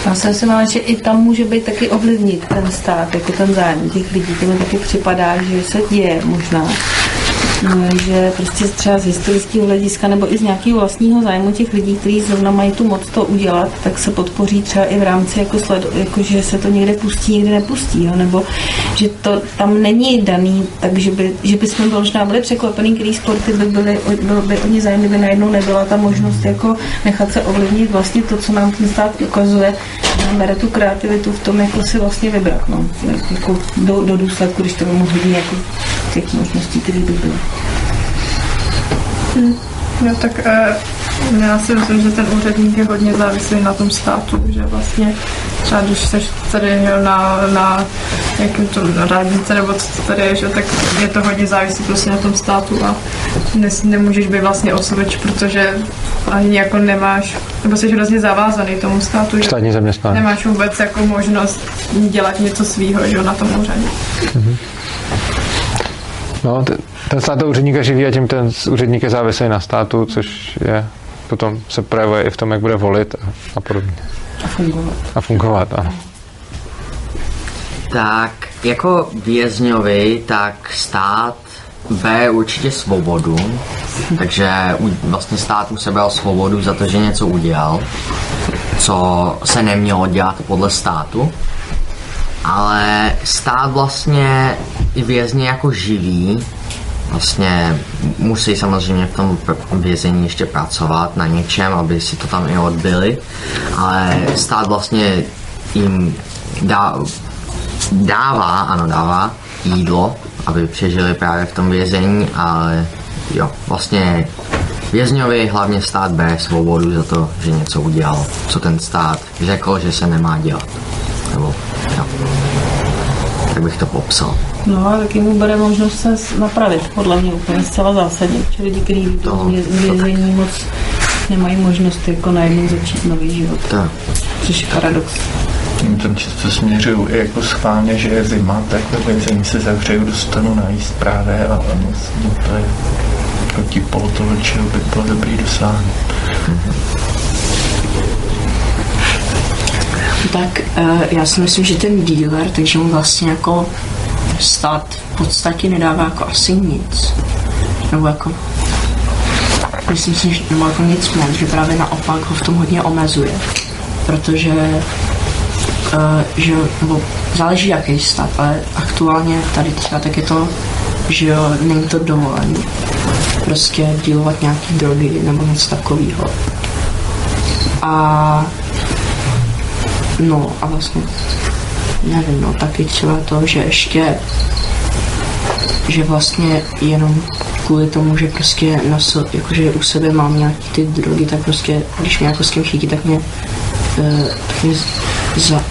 Já jsem si myslela, že i tam může být taky ovlivnit ten stát, jako ten zájem těch lidí. To mi taky připadá, že se děje možná. No, že prostě třeba z historického hlediska nebo i z nějakého vlastního zájmu těch lidí, kteří zrovna mají tu moc to udělat, tak se podpoří třeba i v rámci, jako, sled, jako že se to někde pustí, někde nepustí, jo? nebo že to tam není daný, takže by, že bychom možná byli překvapený, který sporty by byly, byl by o ně zájem, kdyby najednou nebyla ta možnost jako nechat se ovlivnit vlastně to, co nám ten stát ukazuje, nám bere tu kreativitu v tom, jako si vlastně vybrat, no, jako do, do důsledku, když to hodně jako těch možností, které by byly. No tak eh, já si myslím, že ten úředník je hodně závislý na tom státu, že vlastně třeba když jsi tady na, na jakým to radnice nebo co to tady je, že, tak je to hodně závislý prostě na tom státu a ne, nemůžeš být vlastně osvědč, protože ani jako nemáš, nebo jsi hrozně zavázaný tomu státu, že Státní nemáš vůbec jako možnost dělat něco svýho, že jo, na tom úřadě. No, ten, ten stát toho úředníka živí a tím ten úředník je závislý na státu, což je potom se projevuje i v tom, jak bude volit a, a podobně. A fungovat. A fungovat, ano. Tak jako vězňovi, tak stát bere určitě svobodu, takže vlastně stát mu sebral svobodu za to, že něco udělal, co se nemělo dělat podle státu, ale stát vlastně i vězně jako živí, vlastně musí samozřejmě v tom vězení ještě pracovat na něčem, aby si to tam i odbyli, ale stát vlastně jim dá, dává, ano dává, jídlo, aby přežili právě v tom vězení, ale jo, vlastně vězňovi hlavně stát bere svobodu za to, že něco udělal, co ten stát řekl, že se nemá dělat. Nebo, jo. Tak bych to popsal. No a taky mu bere možnost se napravit, podle mě úplně zcela zásadně. Že lidi, kteří z vězení moc nemají možnost jako najednou začít nový život. Tak. Což je paradox. Tím tam často směřuju i jako schválně, že je zima, tak ve vězení se zavřeju, dostanu najíst právě a, a vlastně to je proti pol toho, čeho by bylo dobrý dosáhnout. Tak eh, já si myslím, že ten dealer, takže mu vlastně jako stát v podstatě nedává jako asi nic. Nebo jako myslím si, že nemá jako nic moc, že právě naopak ho v tom hodně omezuje. Protože uh, že, nebo záleží jaký stát, ale aktuálně tady třeba tak je to, že jo, není to dovolený prostě dílovat nějaký drogy nebo něco takového. A no a vlastně nevím, no taky třeba to, že ještě že vlastně jenom kvůli tomu, že prostě na so, jakože u sebe mám nějaký ty drogy, tak prostě, když mě jako s kým chytí, tak mě, uh, tak mě za,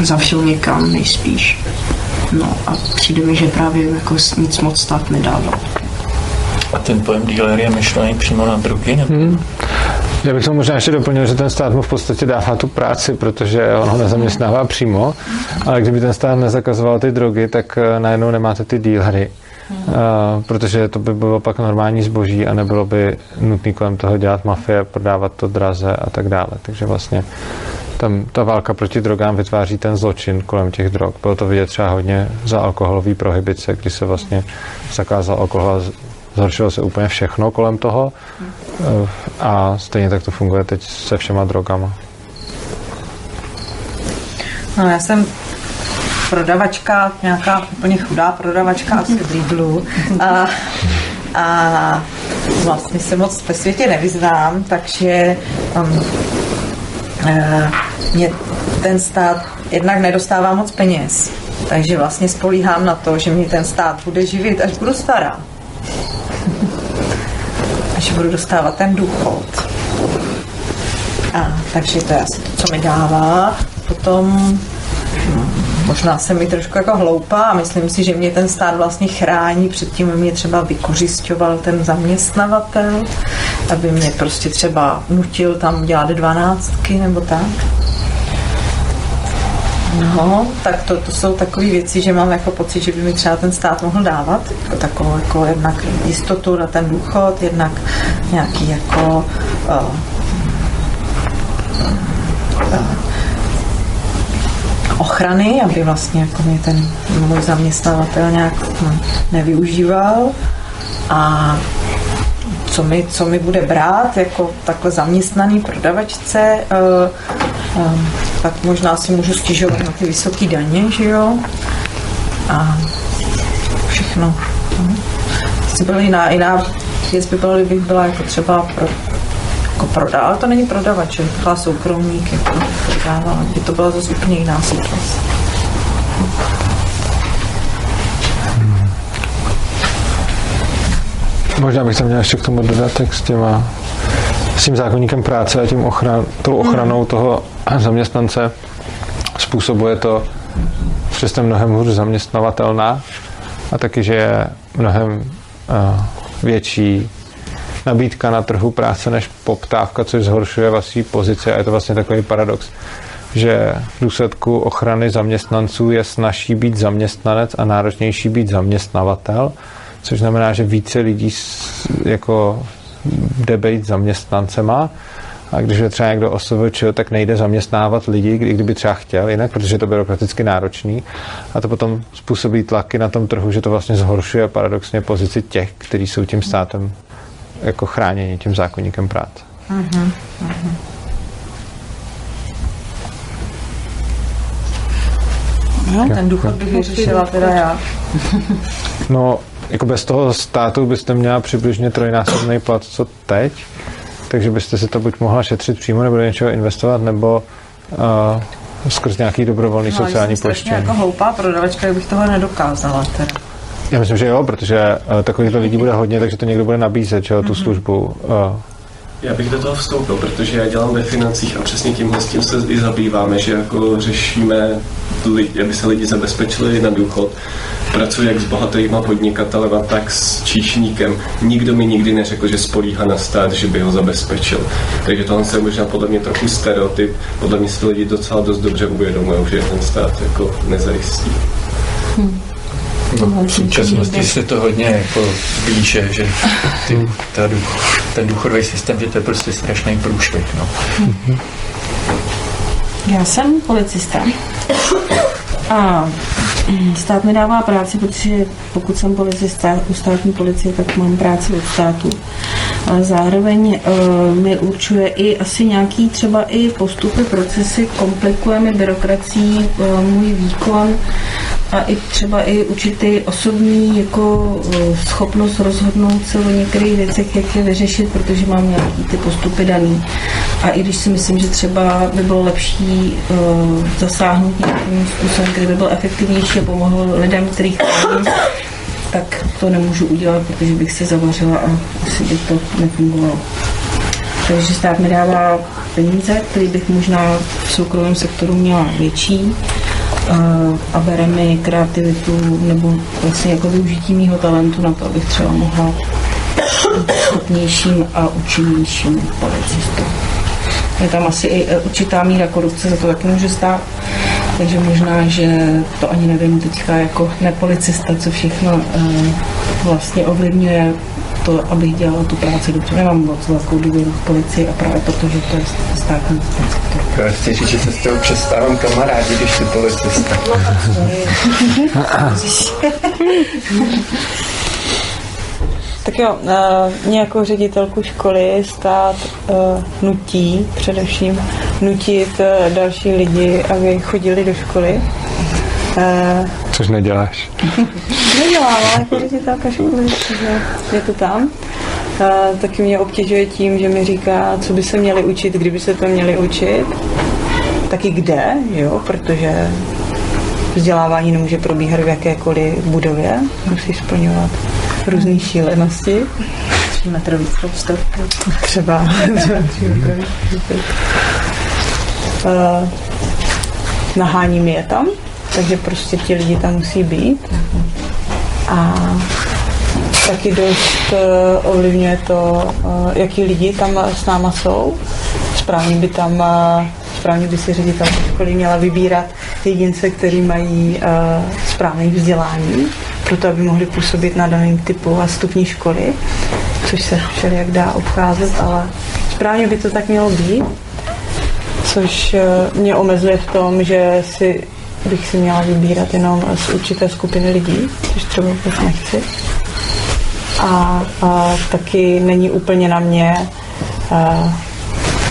zavřou někam nejspíš. No a přijde mi, že právě jako nic moc stát nedával. A ten pojem dealer je myšlený přímo na drogy? Nebo? Hmm. Já bych to možná ještě doplnil, že ten stát mu v podstatě dává tu práci, protože on ho nezaměstnává přímo, ale kdyby ten stát nezakazoval ty drogy, tak eh, najednou nemáte ty dílhry. Uh, protože to by bylo pak normální zboží a nebylo by nutné kolem toho dělat mafie, prodávat to draze a tak dále. Takže vlastně tam ta válka proti drogám vytváří ten zločin kolem těch drog. Bylo to vidět třeba hodně za alkoholový prohibice, kdy se vlastně zakázal alkohol a zhoršilo se úplně všechno kolem toho Eh, a stejně tak to funguje teď se všema drogama. No, já jsem prodavačka, nějaká úplně chudá prodavačka asi v Lidlu. A, a vlastně se moc ve světě nevyznám, takže um, uh, mě ten stát jednak nedostává moc peněz. Takže vlastně spolíhám na to, že mě ten stát bude živit, až budu stará. Až budu dostávat ten důchod. A, takže to je asi to, co mi dává. Potom hm, možná jsem mi trošku jako hloupá a myslím si, že mě ten stát vlastně chrání před tím, aby mě třeba vykořišťoval ten zaměstnavatel, aby mě prostě třeba nutil tam dělat dvanáctky nebo tak. No, tak to, to jsou takové věci, že mám jako pocit, že by mi třeba ten stát mohl dávat, jako takovou jako jednak jistotu na ten důchod, jednak nějaký jako uh, ochrany, aby vlastně jako mě ten můj zaměstnavatel nějak hm, nevyužíval. A co mi, co mi bude brát jako takhle zaměstnaný prodavačce, eh, eh, tak možná si můžu stěžovat na ty vysoké daně, že jo? A všechno. Asi byla jiná, jiná věc by byla, kdybych byla jako třeba pro, jako prodá, ale to není prodavač, že taková soukromník jako prodává, by to byla zase úplně jiná situace. Možná bych tam měl ještě k tomu dodatek s těma s tím zákonníkem práce a tím ochran, tou ochranou toho zaměstnance. Způsobuje to, že jste mnohem hůř zaměstnavatelná a taky, že je mnohem uh, větší nabídka na trhu práce než poptávka, což zhoršuje vlastní pozici. A je to vlastně takový paradox, že v důsledku ochrany zaměstnanců je snažší být zaměstnanec a náročnější být zaměstnavatel, což znamená, že více lidí s- jako jde být zaměstnancema a když je třeba někdo OSVČ, tak nejde zaměstnávat lidi, kdyby třeba chtěl jinak, protože je to byrokraticky náročný a to potom způsobí tlaky na tom trhu, že to vlastně zhoršuje paradoxně pozici těch, kteří jsou tím státem jako chráněni tím zákonníkem práce. Mhm, mhm. No, ten důchod bych vyřešila teda já. No, jako bez toho státu byste měla přibližně trojnásobný plat, co teď, takže byste si to buď mohla šetřit přímo, nebo do něčeho investovat, nebo uh, skrz nějaký dobrovolný No, sociální pojištění. jako hloupá prodavačka, bych toho nedokázala. Teda. Já myslím, že jo, protože uh, takovýchto lidí bude hodně, takže to někdo bude nabízet, že tu službu. Uh, Já bych do toho vstoupil, protože já dělám ve financích a přesně tímhle s tím se i zabýváme, že jako řešíme, lidi, aby se lidi zabezpečili na důchod. Pracuji jak s bohatýma podnikatelema, tak s číšníkem. Nikdo mi nikdy neřekl, že spolíhá na stát, že by ho zabezpečil. Takže tohle je možná podle mě trochu stereotyp. Podle mě si lidi docela dost dobře uvědomují, že ten stát jako nezajistí. No, v současnosti se to hodně jako píše, že ty, ta, duch- ten důchodový systém, že to je prostě strašný průšvih. No. Já jsem policista. A mm, stát mi dává práci, protože pokud jsem policista u státní policie, tak mám práci od státu. Ale zároveň uh, mi určuje i asi nějaký třeba i postupy, procesy, komplikuje mi byrokracií uh, můj výkon a i třeba i určitý osobní jako uh, schopnost rozhodnout se o některých věcech, jak je vyřešit, protože mám nějaký ty postupy daný. A i když si myslím, že třeba by bylo lepší uh, zasáhnout nějakým způsobem, který by byl efektivnější a pomohl lidem, kterých chrání, tak to nemůžu udělat, protože bych se zavařila a asi by to nefungovalo. Takže stát mi dává peníze, které bych možná v soukromém sektoru měla větší a, bere mi kreativitu nebo vlastně jako využití mýho talentu na to, abych třeba mohla být schopnějším a účinnějším policistou. Je tam asi i e, určitá míra korupce, za to taky může stát. Takže možná, že to ani nevím teďka jako nepolicista, co všechno uh, vlastně ovlivňuje to, abych dělala tu práci dobře. Nemám moc velkou důvěru v policii a právě protože to je státní. Já chci říct, že se s tou přestávám kamarádi, když jsi policista. Tak jo, uh, mě jako ředitelku školy stát uh, nutí, především nutit uh, další lidi, aby chodili do školy. Uh, což neděláš. Nedělám, ale jako ředitelka školy, takže je to tam. Uh, taky mě obtěžuje tím, že mi říká, co by se měli učit, kdyby se to měli učit. Taky kde, jo, protože vzdělávání nemůže probíhat v jakékoliv budově, musí splňovat různé šílenosti. Tři metrový strop Třeba. Uh, naháním je tam, takže prostě ti lidi tam musí být. A taky dost uh, ovlivňuje to, uh, jaký lidi tam s náma jsou. Správně by tam uh, správně by si ředitel školy měla vybírat jedince, kteří mají správné vzdělání, proto aby mohli působit na daném typu a stupni školy, což se všelijak dá obcházet, ale správně by to tak mělo být, což mě omezuje v tom, že si bych si měla vybírat jenom z určité skupiny lidí, což třeba vůbec nechci. A, a taky není úplně na mě, a,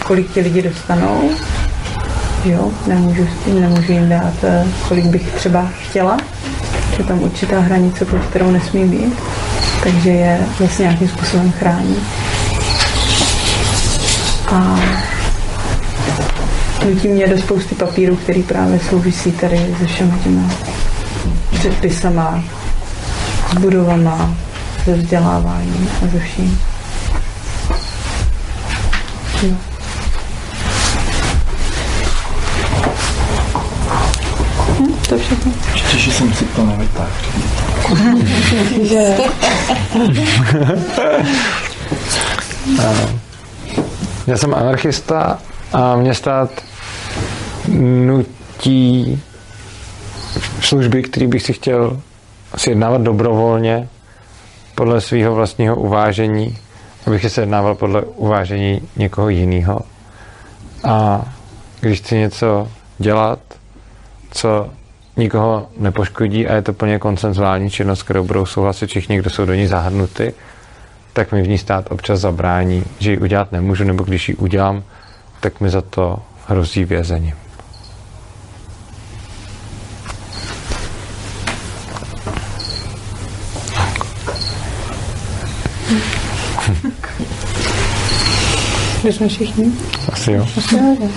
kolik ti lidi dostanou. Jo, nemůžu, nemůžu jim dát, kolik bych třeba chtěla. Je tam určitá hranice, pod kterou nesmí být. Takže je vlastně nějakým způsobem chrání. A nutí mě do spousty papírů, který právě souvisí tady se všemi těmi předpisama, s budovama, se vzděláváním a se vším. Jo. Hm, to všechno. Ještě, že jsem si to nevytáhl. že... Já jsem anarchista a mě stát nutí služby, které bych si chtěl sjednávat dobrovolně podle svého vlastního uvážení, abych je sjednával podle uvážení někoho jiného. A když chci něco dělat, co nikoho nepoškodí a je to plně konsenzuální činnost, kterou budou souhlasit všichni, kdo jsou do ní zahrnuty, tak mi v ní stát občas zabrání, že ji udělat nemůžu, nebo když ji udělám, tak mi za to hrozí vězení. Kde jsme všichni? Asi jo. Asi jo. že?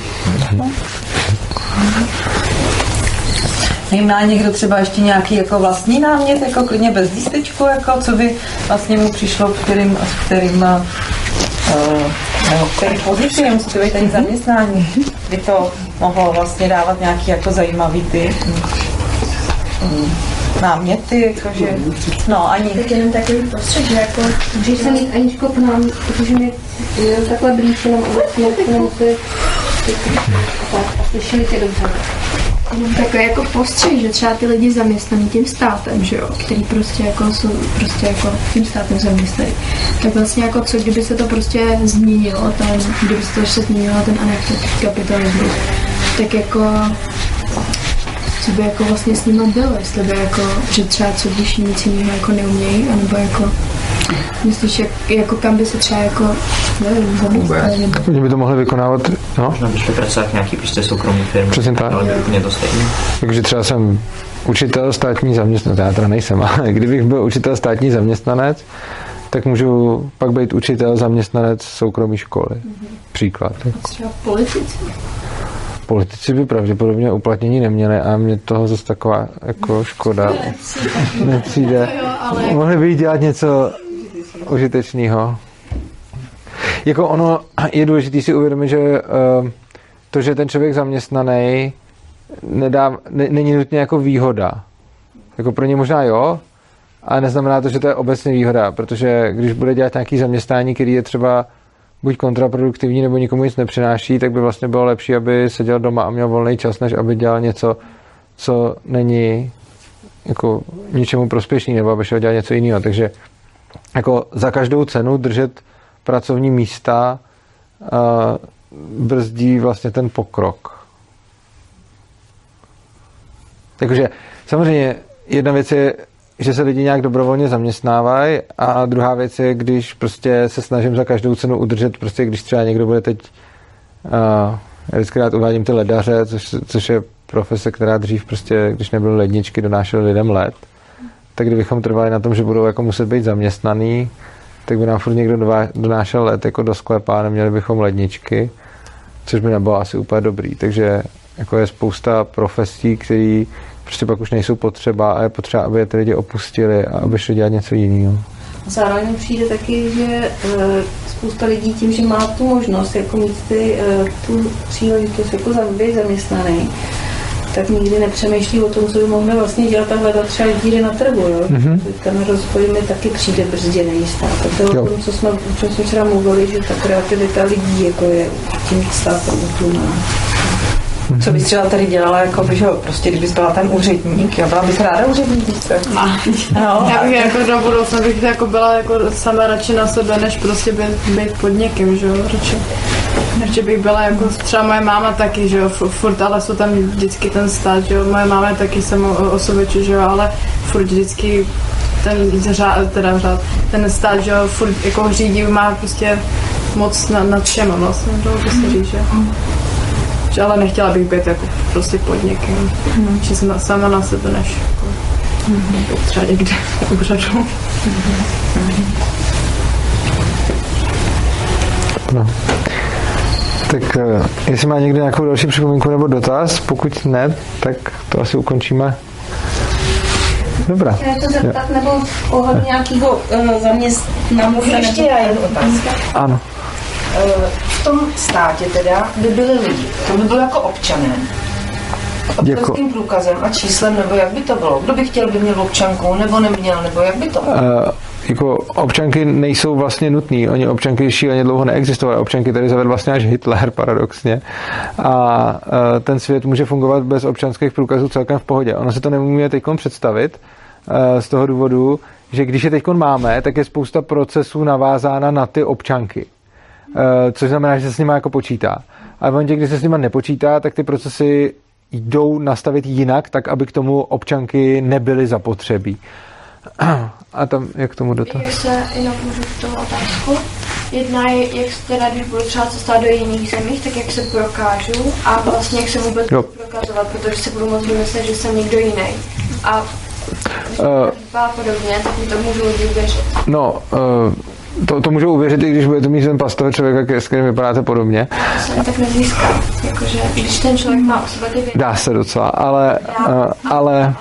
Nevím, má někdo třeba ještě nějaký jako vlastní námět, jako klidně bez lístečku, jako co by vlastně mu přišlo, v kterým, v kterým uh, v které pozici, nemusí to být ani zaměstnání, by to mohlo vlastně dávat nějaký jako zajímavý ty mm, náměty, jakože, no ani. Tak jenom takový prostřed, že jako... Můžeš se mít Aničko k nám, protože mi je takhle blíž, jenom obecně nemusí tak a slyšeli tě dobře. Jenom takový jako postřeh, že třeba ty lidi zaměstnaný tím státem, že jo, který prostě jako jsou prostě jako tím státem zaměstnaný. Tak vlastně jako co, kdyby se to prostě změnilo, ten, kdyby se to ještě změnilo ten anarchokapitalismus, tak jako co by jako vlastně s nimi bylo, jestli by jako, že třeba co když nic jiného jako neumějí, anebo jako Myslíš, jak, jako kam by se třeba jako, nevím, nebo- Oni by to mohli vykonávat, no? Možná by šli pracovat v nějaký prostě soukromý firmě. Přesně tak. Ale by úplně to stejné. Takže třeba jsem učitel, státní zaměstnanec, já teda nejsem, ale kdybych byl učitel, státní zaměstnanec, tak můžu pak být učitel, zaměstnanec soukromé školy. Příklad. Jako. Třeba politici. Politici by pravděpodobně uplatnění neměli a mě toho zase taková jako škoda nepřijde. Mohli by dělat něco užitečného. Jako ono je důležité si uvědomit, že eh, to, že ten člověk zaměstnaný, nedá, ne, není nutně jako výhoda. Jako pro ně možná jo, ale neznamená to, že to je obecně výhoda, protože když bude dělat nějaký zaměstnání, který je třeba buď kontraproduktivní, nebo nikomu nic nepřináší, tak by vlastně bylo lepší, aby seděl doma a měl volný čas, než aby dělal něco, co není jako ničemu prospěšný, nebo aby šel dělat něco jiného. Takže jako za každou cenu držet pracovní místa brzdí vlastně ten pokrok. Takže samozřejmě jedna věc je, že se lidi nějak dobrovolně zaměstnávají a druhá věc je, když prostě se snažím za každou cenu udržet, prostě když třeba někdo bude teď uh, já vždycky rád uvádím ty ledaře, což, což je profese, která dřív prostě, když nebyly ledničky, donášely lidem led, tak kdybychom trvali na tom, že budou jako muset být zaměstnaný, tak by nám furt někdo donášel led jako do sklepa a neměli bychom ledničky, což by nebylo asi úplně dobrý. Takže jako je spousta profesí, které prostě pak už nejsou potřeba a je potřeba, aby je ty lidi opustili a aby šli dělat něco jiného. Zároveň přijde taky, že uh, spousta lidí tím, že má tu možnost jako mít ty, uh, tu příležitost jako za- být zaměstnaný, tak nikdy nepřemýšlí o tom, co by mohli vlastně dělat a hledat třeba díry na trhu. Jo? Mhm. Ten rozvoj mi taky přijde brzděný stát. A to je o tom, co jsme, o čem jsme včera mluvili, že ta kreativita lidí jako je tím státem utlumená. Co bys třeba tady dělala, jako by, že prostě kdybys byla ten úředník, jo, byla bys ráda úředník více? No, Já bych jako do budoucna bych jako byla jako sama radši na sebe, než prostě být, být pod někým, že jo, radši. Radši bych byla jako třeba moje máma taky, že jo, fu- furt, ale jsou tam vždycky ten stát, že jo, moje máma je taky samo osobeče, že jo, ale furt vždycky ten řád, teda řád, ten stát, že jo, furt jako řídí, má prostě moc na, nad všema vlastně, by se říct, že jo. Že ale nechtěla bych být jako prostě pod někým, že jsem na- sama na sebe, než jako, být třeba někde úřadu. No. Tak eh, jestli má někdo nějakou další připomínku nebo dotaz, pokud ne, tak to asi ukončíme. Dobrá. Chtěla to zeptat, nebo ohledně nějakého uh, zaměstnance? Ještě já jednu otázku. Ano. Eh, V tom státě teda by byli lidi, to by bylo jako občané. Občanským průkazem a číslem, nebo jak by to bylo? Kdo by chtěl, by měl občanku, nebo neměl, nebo jak by to bylo? Uh, jako občanky nejsou vlastně nutný. Oni občanky šíleně dlouho neexistovaly. Občanky tady zavedl vlastně až Hitler, paradoxně. A uh, ten svět může fungovat bez občanských průkazů celkem v pohodě. Ono se to nemůže teď představit z toho důvodu, že když je teď máme, tak je spousta procesů navázána na ty občanky. Uh, což znamená, že se s nimi jako počítá. A v momentě, kdy se s nimi nepočítá, tak ty procesy jdou nastavit jinak, tak aby k tomu občanky nebyly zapotřebí. A tam, jak k tomu dotaz? Jak se jinak můžu k tomu otázku? Jedna je, jak se teda, když budu třeba cestovat do jiných zemí, tak jak se prokážu a vlastně jak se vůbec budu prokazovat, protože si budu moc vymyslet, že jsem někdo jiný. A Uh, a podobně, tak mi to můžu lidi věřit. No, uh, to, to můžu uvěřit, i když budete mít ten pas toho člověka, s kterým vypadáte podobně. se tak nezíská. Jakože, když ten člověk má sebe věci, Dá se docela, ale, uh, ale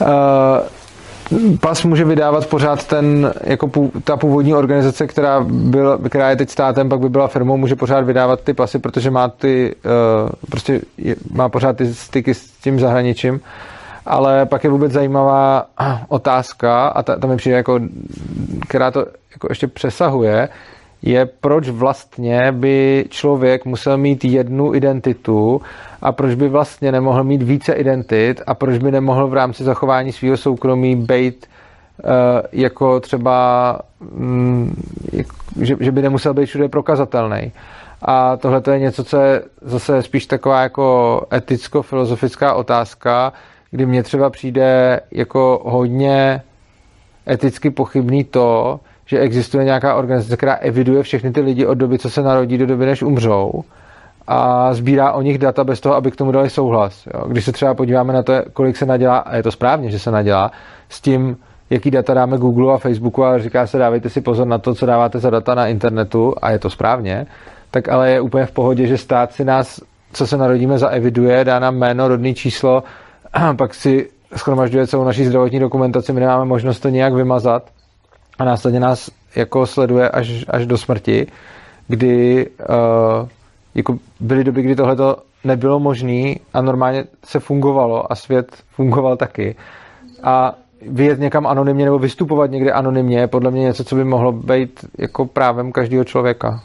uh, pas může vydávat pořád ten, jako pů, ta původní organizace, která, byl, která je teď státem, pak by byla firmou, může pořád vydávat ty pasy, protože má ty, uh, prostě je, má pořád ty styky s tím zahraničím. Ale pak je vůbec zajímavá otázka, a ta, ta mi přijde jako, která to jako ještě přesahuje, je, proč vlastně by člověk musel mít jednu identitu a proč by vlastně nemohl mít více identit a proč by nemohl v rámci zachování svého soukromí být uh, jako třeba, jak, že, že by nemusel být všude prokazatelný. A tohle to je něco, co je zase spíš taková jako eticko-filozofická otázka, kdy mně třeba přijde jako hodně eticky pochybný to, že existuje nějaká organizace, která eviduje všechny ty lidi od doby, co se narodí, do doby, než umřou a sbírá o nich data bez toho, aby k tomu dali souhlas. Jo. Když se třeba podíváme na to, kolik se nadělá, a je to správně, že se nadělá, s tím, jaký data dáme Google a Facebooku a říká se, dávejte si pozor na to, co dáváte za data na internetu a je to správně, tak ale je úplně v pohodě, že stát si nás, co se narodíme, zaeviduje, dá nám jméno, rodné číslo, pak si schromažďuje celou naší zdravotní dokumentaci, my nemáme možnost to nějak vymazat a následně nás jako sleduje až, až do smrti, kdy uh, jako byly doby, kdy tohle nebylo možné a normálně se fungovalo a svět fungoval taky. A vyjet někam anonymně nebo vystupovat někde anonymně je podle mě něco, co by mohlo být jako právem každého člověka.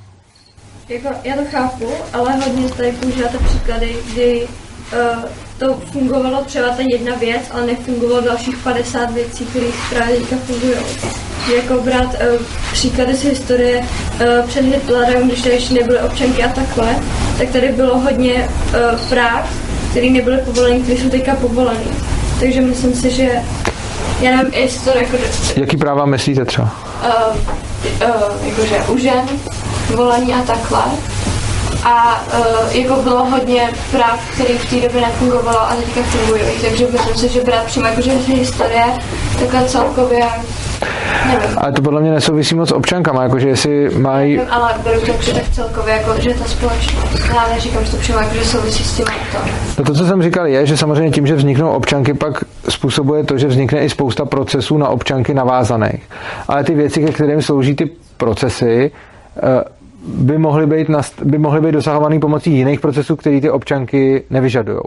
jako, já to chápu, ale hodně tady používáte příklady, kdy to fungovalo třeba ta jedna věc, ale nefungovalo dalších 50 věcí, které právě teďka fungují. Jako brát uh, příklady z historie uh, před Hitlerem, když tady ještě nebyly občanky a takhle, tak tady bylo hodně uh, práv, které nebyly povoleny, které jsou teďka povoleny. Takže myslím si, že já nevím, jestli to jako, Jaký práva myslíte třeba? uh, uh, jakože u žen, volení a takhle. A uh, jako bylo hodně práv, které v té době nefungovalo a teďka fungují. Takže myslím si, že brát přímo jakože historie, takhle celkově, nevím. Ale to podle mě nesouvisí moc s občankama, jakože jestli mají... Nevím, ale beru to jakože tak celkově, jako, že ta společnost. Já neříkám, že to přímo jakože souvisí s tím to. No to, co jsem říkal, je, že samozřejmě tím, že vzniknou občanky, pak způsobuje to, že vznikne i spousta procesů na občanky navázaných. Ale ty věci, ke kterým slouží ty procesy, eh, by mohly být, nast- by mohly být dosahovaný pomocí jiných procesů, které ty občanky nevyžadují.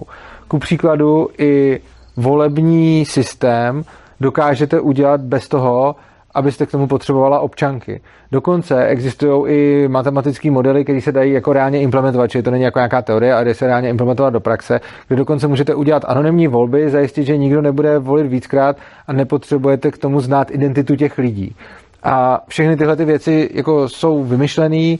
Ku příkladu i volební systém dokážete udělat bez toho, abyste k tomu potřebovala občanky. Dokonce existují i matematické modely, které se dají jako reálně implementovat, čili to není jako nějaká teorie, ale jde se reálně implementovat do praxe, kde dokonce můžete udělat anonymní volby, zajistit, že nikdo nebude volit víckrát a nepotřebujete k tomu znát identitu těch lidí. A všechny tyhle ty věci jako jsou vymyšlené,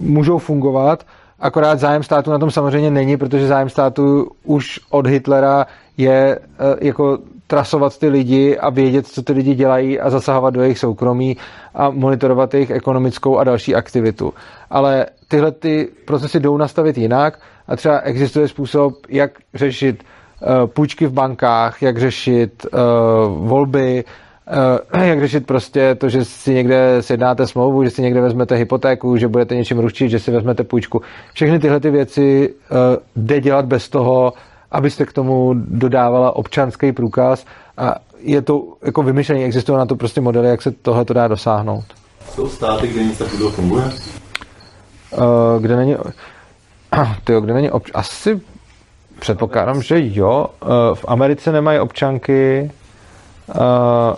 můžou fungovat, akorát zájem státu na tom samozřejmě není, protože zájem státu už od Hitlera je eh, jako trasovat ty lidi a vědět, co ty lidi dělají a zasahovat do jejich soukromí a monitorovat jejich ekonomickou a další aktivitu. Ale tyhle ty procesy jdou nastavit jinak a třeba existuje způsob, jak řešit uh, půjčky v bankách, jak řešit uh, volby, jak řešit prostě to, že si někde sjednáte smlouvu, že si někde vezmete hypotéku, že budete něčím ručit, že si vezmete půjčku. Všechny tyhle ty věci uh, jde dělat bez toho, abyste k tomu dodávala občanský průkaz a je to jako vymyšlení, existují na to prostě modely, jak se tohle to dá dosáhnout. Jsou státy, kde nic takového funguje? Uh, kde není... Tyjo, kde není obč... Asi předpokládám, že jo. V Americe nemají občanky. Uh,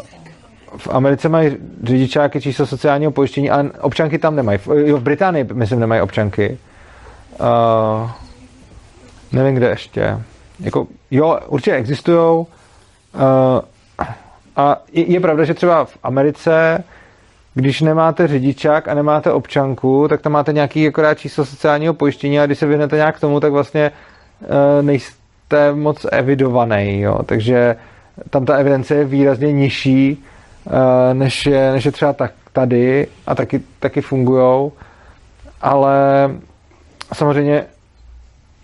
v Americe mají řidičáky číslo sociálního pojištění, ale občanky tam nemají. V, v Británii, myslím, nemají občanky. Uh, nevím, kde ještě. Jako, jo, určitě existují. Uh, a je, je pravda, že třeba v Americe, když nemáte řidičák a nemáte občanku, tak tam máte nějaký akorát číslo sociálního pojištění a když se vyhnete nějak k tomu, tak vlastně uh, nejste moc evidovaný. Jo? Takže tam ta evidence je výrazně nižší, než, je, než je třeba tak, tady a taky, taky fungují. Ale samozřejmě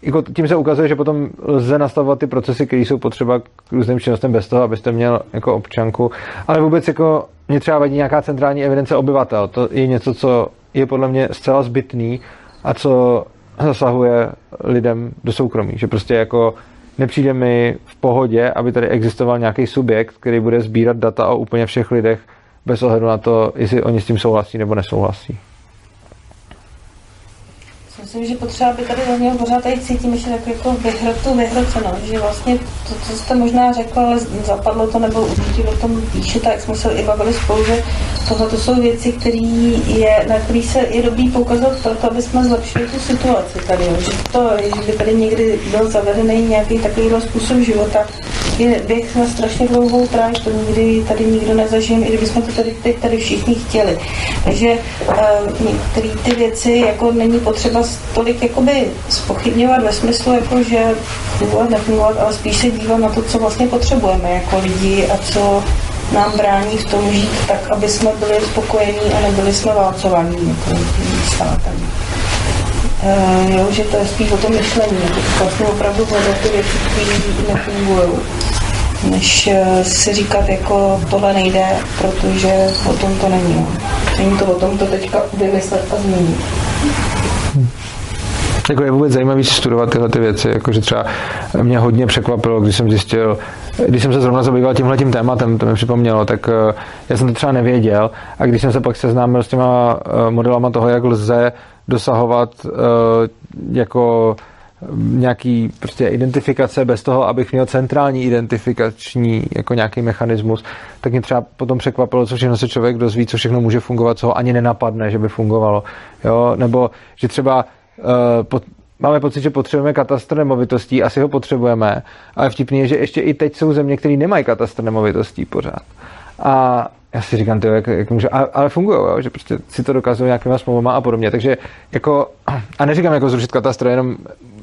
jako tím se ukazuje, že potom lze nastavovat ty procesy, které jsou potřeba k různým činnostem bez toho, abyste měl jako občanku. Ale vůbec jako mě třeba vadí nějaká centrální evidence obyvatel. To je něco, co je podle mě zcela zbytný a co zasahuje lidem do soukromí. Že prostě jako nepřijde mi v pohodě, aby tady existoval nějaký subjekt, který bude sbírat data o úplně všech lidech bez ohledu na to, jestli oni s tím souhlasí nebo nesouhlasí. Myslím, že potřeba by tady zaznělo pořád tady cítím že tak jako vyhrotu, vyhrocenost, že vlastně to, co jste možná řekl, ale zapadlo to, nebo určitě o tom píše, tak jsme se i bavili spolu, že tohle to jsou věci, které je, na které se je dobrý poukazovat proto, aby jsme zlepšili tu situaci tady, že to, že by tady někdy byl zavedený nějaký takovýhle způsob života, je běh na strašně dlouhou tráž, to nikdy tady nikdo nezažijeme, i kdybychom to tady, tady všichni chtěli. Takže uh, některé ty věci jako není potřeba tolik jakoby spochybňovat ve smyslu, jako že fungovat, nefungovat, ale spíš se dívat na to, co vlastně potřebujeme jako lidi a co nám brání v tom žít tak, aby jsme byli spokojení a nebyli jsme válcovaní jako státem. Uh, jo, že to je spíš o tom myšlení, jako vlastně opravdu hledat ty věci, které nefungují než eh, si říkat, jako tohle nejde, protože o tom to není. Není to o tom to teďka vymyslet a změnit. Jako je vůbec zajímavý studovat tyhle ty věci, jakože třeba mě hodně překvapilo, když jsem zjistil, když jsem se zrovna zabýval tímhle tím tématem, to mi připomnělo, tak eh, já jsem to třeba nevěděl. A když jsem se pak seznámil s těma eh, modelama toho, jak lze dosahovat jako nějaký prostě identifikace bez toho, abych měl centrální identifikační jako nějaký mechanismus, tak mě třeba potom překvapilo, co všechno se člověk dozví, co všechno může fungovat, co ho ani nenapadne, že by fungovalo. Jo? Nebo že třeba uh, pod, máme pocit, že potřebujeme katastr nemovitostí, asi ho potřebujeme, ale vtipný je, že ještě i teď jsou země, které nemají katastr nemovitostí pořád. A já si říkám, tyjo, jak, jak může, ale, ale fungují, že prostě si to dokazují nějakýma smlouvama a podobně. Takže jako, a neříkám jako zrušit katastr, jenom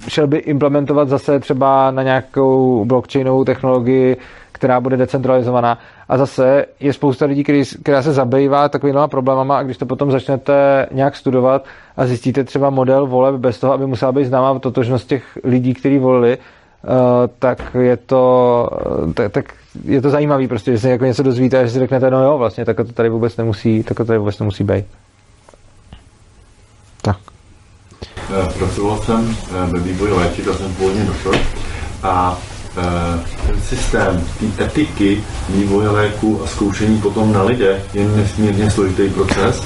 šel by implementovat zase třeba na nějakou blockchainovou technologii, která bude decentralizovaná. A zase je spousta lidí, který, která se zabývá takovými problémama a když to potom začnete nějak studovat a zjistíte třeba model voleb bez toho, aby musela být známá totožnost těch lidí, kteří volili, uh, tak je to, tak, tak je to zajímavý prostě, že se jako něco dozvíte a že si řeknete, no jo, vlastně, tak to tady vůbec nemusí, tak to tady vůbec nemusí být. Tak. Eh, pracoval jsem eh, ve vývoji léčiv, jsem původně doktor a Eh, ten systém té etiky vývoje léku a zkoušení potom na lidech je nesmírně složitý proces.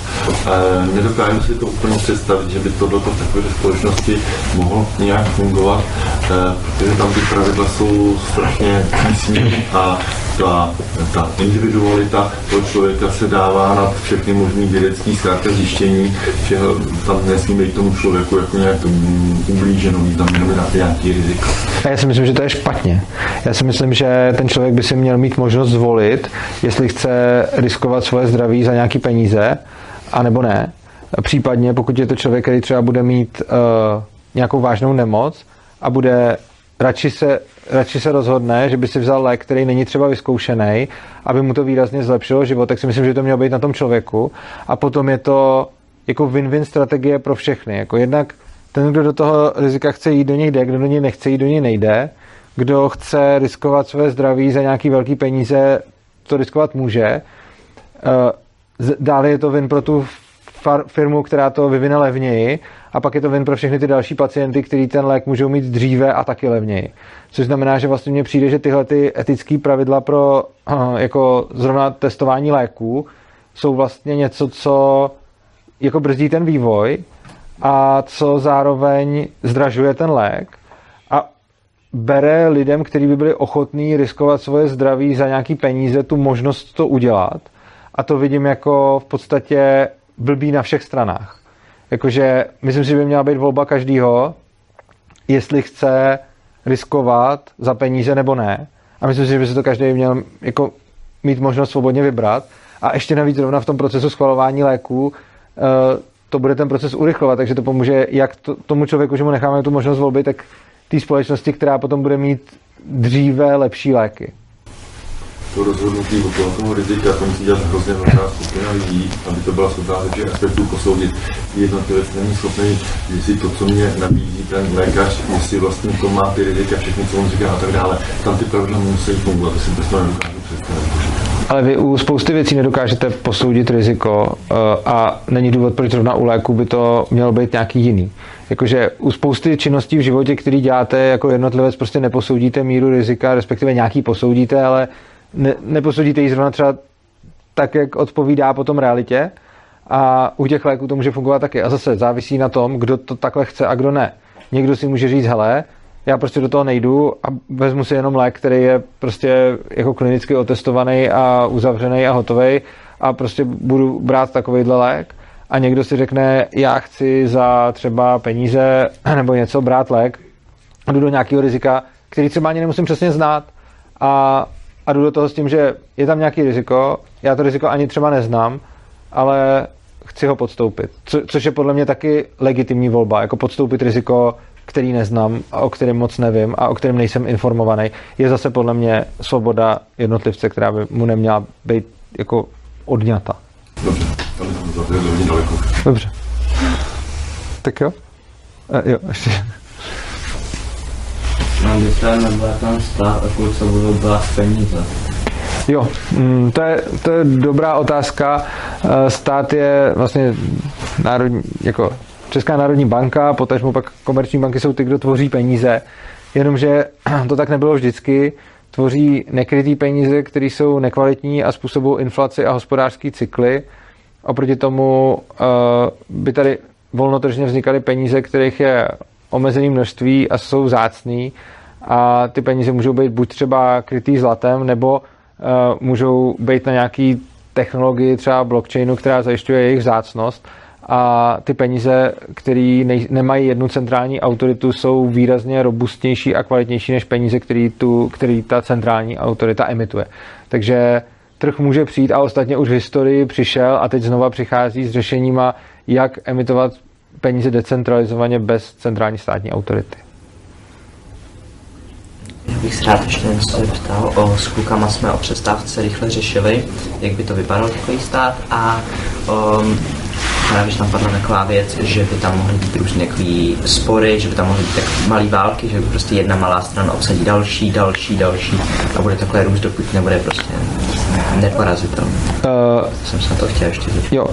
Nedokážu si to úplně představit, že by tohle v takové společnosti mohlo nějak fungovat, protože tam ty pravidla jsou strašně přísní a ta, ta individualita toho člověka se dává na všechny možné vědecké zkrátka zjištění, že tam nesmí být tomu člověku jako nějak ublíženo, tam jenom na nějaký riziko. Já si myslím, že to je špatně. Já si myslím, že ten člověk by si měl mít možnost zvolit, jestli chce riskovat svoje zdraví za nějaký peníze, anebo ne. Případně, pokud je to člověk, který třeba bude mít uh, nějakou vážnou nemoc a bude radši se, radši se rozhodne, že by si vzal lék, který není třeba vyzkoušený, aby mu to výrazně zlepšilo život, tak si myslím, že to mělo být na tom člověku. A potom je to jako win-win strategie pro všechny. Jako jednak ten, kdo do toho rizika chce jít, do něj jde, kdo do něj nechce jít, do něj nejde. Kdo chce riskovat své zdraví za nějaký velký peníze, to riskovat může. Eh, dále je to win pro tu firmu, která to vyvine levněji a pak je to win pro všechny ty další pacienty, kteří ten lék můžou mít dříve a taky levněji. Což znamená, že vlastně mně přijde, že tyhle ty etické pravidla pro eh, jako zrovna testování léků jsou vlastně něco, co jako brzdí ten vývoj a co zároveň zdražuje ten lék a bere lidem, kteří by byli ochotní riskovat svoje zdraví za nějaký peníze, tu možnost to udělat. A to vidím jako v podstatě blbý na všech stranách. Jakože myslím si, že by měla být volba každýho, jestli chce riskovat za peníze nebo ne. A myslím si, že by se to každý měl jako mít možnost svobodně vybrat. A ještě navíc zrovna v tom procesu schvalování léků eh, to bude ten proces urychlovat, takže to pomůže jak to, tomu člověku, že mu necháme tu možnost volby, tak té společnosti, která potom bude mít dříve lepší léky to rozhodnutí okolo toho rizika, to musí dělat hrozně velká skupina lidí, aby to byla schopná těch aspektů posoudit. Jednotlivec není schopný, jestli to, co mě nabízí ten lékař, jestli vlastně to má ty rizika, všechny, co on říká a tak dále. Tam ty pravidla musí fungovat, to si to nedokážu představit. ale vy u spousty věcí nedokážete posoudit riziko uh, a není důvod, proč zrovna u léku by to mělo být nějaký jiný. Jakože u spousty činností v životě, které děláte jako jednotlivec, prostě neposoudíte míru rizika, respektive nějaký posoudíte, ale ne, neposoudíte ji zrovna třeba tak, jak odpovídá potom realitě. A u těch léků to může fungovat taky. A zase závisí na tom, kdo to takhle chce a kdo ne. Někdo si může říct, hele, já prostě do toho nejdu a vezmu si jenom lék, který je prostě jako klinicky otestovaný a uzavřený a hotový a prostě budu brát takovýhle lék a někdo si řekne, já chci za třeba peníze nebo něco brát lék jdu do nějakého rizika, který třeba ani nemusím přesně znát a, a jdu do toho s tím, že je tam nějaký riziko, já to riziko ani třeba neznám, ale chci ho podstoupit. Co, což je podle mě taky legitimní volba, jako podstoupit riziko který neznám a o kterém moc nevím a o kterém nejsem informovaný, je zase podle mě svoboda jednotlivce, která by mu neměla být jako odňata. Dobře, tam daleko. Dobře. Tak jo? A, jo, ještě. No, když tam stát a se budou peníze. Jo, mm, to je, to je dobrá otázka. Eh, stát je vlastně národní, jako Česká národní banka, potažmo pak komerční banky jsou ty, kdo tvoří peníze, jenomže to tak nebylo vždycky. Tvoří nekrytý peníze, které jsou nekvalitní a způsobují inflaci a hospodářský cykly. Oproti tomu uh, by tady volnotržně vznikaly peníze, kterých je omezené množství a jsou zácný a ty peníze můžou být buď třeba krytý zlatem, nebo uh, můžou být na nějaký technologii třeba blockchainu, která zajišťuje jejich vzácnost a ty peníze, které nemají jednu centrální autoritu, jsou výrazně robustnější a kvalitnější než peníze, který, tu, který ta centrální autorita emituje. Takže trh může přijít a ostatně už v historii přišel a teď znova přichází s řešeníma, jak emitovat peníze decentralizovaně bez centrální státní autority. Já bych se rád ještě něco zeptal. O, s klukama jsme o přestávce rychle řešili, jak by to vypadalo takový stát a um, právě, že tam padla taková věc, že by tam mohly být různé takový spory, že by tam mohly být tak malé války, že by prostě jedna malá strana obsadí další, další, další a bude takhle růst, dokud nebude prostě neporazitelný. Uh, jsem se na to chtěl ještě zeptat. Jo.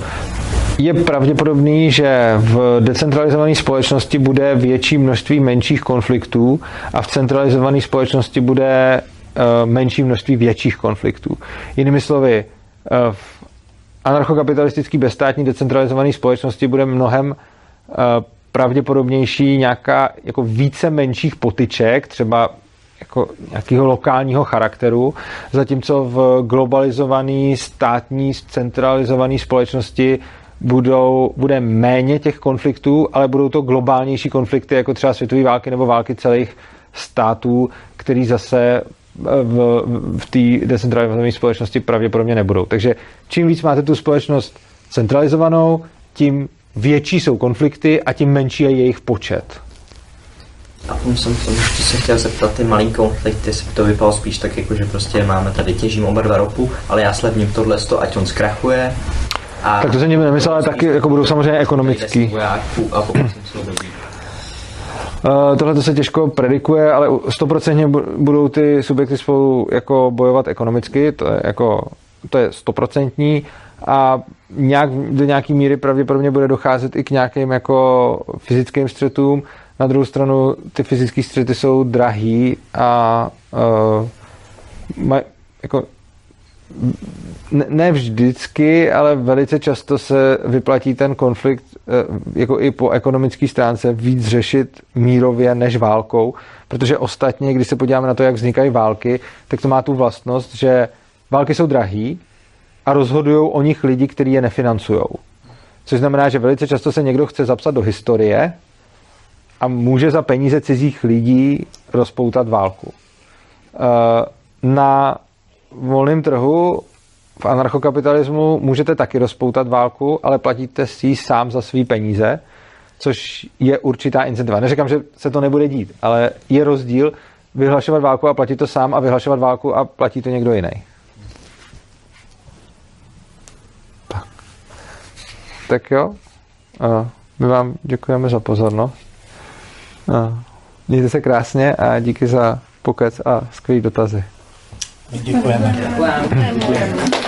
Je pravděpodobný, že v decentralizované společnosti bude větší množství menších konfliktů a v centralizované společnosti bude uh, menší množství větších konfliktů. Jinými slovy, uh, v anarchokapitalistický bezstátní decentralizovaný společnosti bude mnohem uh, pravděpodobnější nějaká jako více menších potyček, třeba jako nějakého lokálního charakteru, zatímco v globalizované státní centralizované společnosti budou, bude méně těch konfliktů, ale budou to globálnější konflikty, jako třeba světové války nebo války celých států, který zase v, v té decentralizované společnosti pravděpodobně nebudou. Takže čím víc máte tu společnost centralizovanou, tím větší jsou konflikty a tím menší je jejich počet. A potom jsem to ještě se chtěl zeptat ty malý konflikty, jestli to vypadalo spíš tak, jako že prostě máme tady těžím oba dva ropu, ale já slevním tohle, ať on zkrachuje. A tak to jsem nemyslel, ale taky jako budou samozřejmě ekonomický. Uh, tohle to se těžko predikuje, ale 100% budou ty subjekty spolu jako bojovat ekonomicky, to je jako to je stoprocentní a nějak, do nějaké míry pravděpodobně bude docházet i k nějakým jako fyzickým střetům. Na druhou stranu ty fyzické střety jsou drahý a uh, maj, jako ne vždycky, ale velice často se vyplatí ten konflikt eh, jako i po ekonomické stránce víc řešit mírově než válkou, protože ostatně, když se podíváme na to, jak vznikají války, tak to má tu vlastnost, že války jsou drahý a rozhodují o nich lidi, kteří je nefinancují. Což znamená, že velice často se někdo chce zapsat do historie a může za peníze cizích lidí rozpoutat válku. Eh, na volném trhu v anarchokapitalismu můžete taky rozpoutat válku, ale platíte si sám za svý peníze, což je určitá incentiva. Neříkám, že se to nebude dít, ale je rozdíl vyhlašovat válku a platit to sám a vyhlašovat válku a platí to někdo jiný. Tak, tak jo, a my vám děkujeme za pozornost. A mějte se krásně a díky za pokec a skvělý dotazy. Děkujeme. Děkujeme.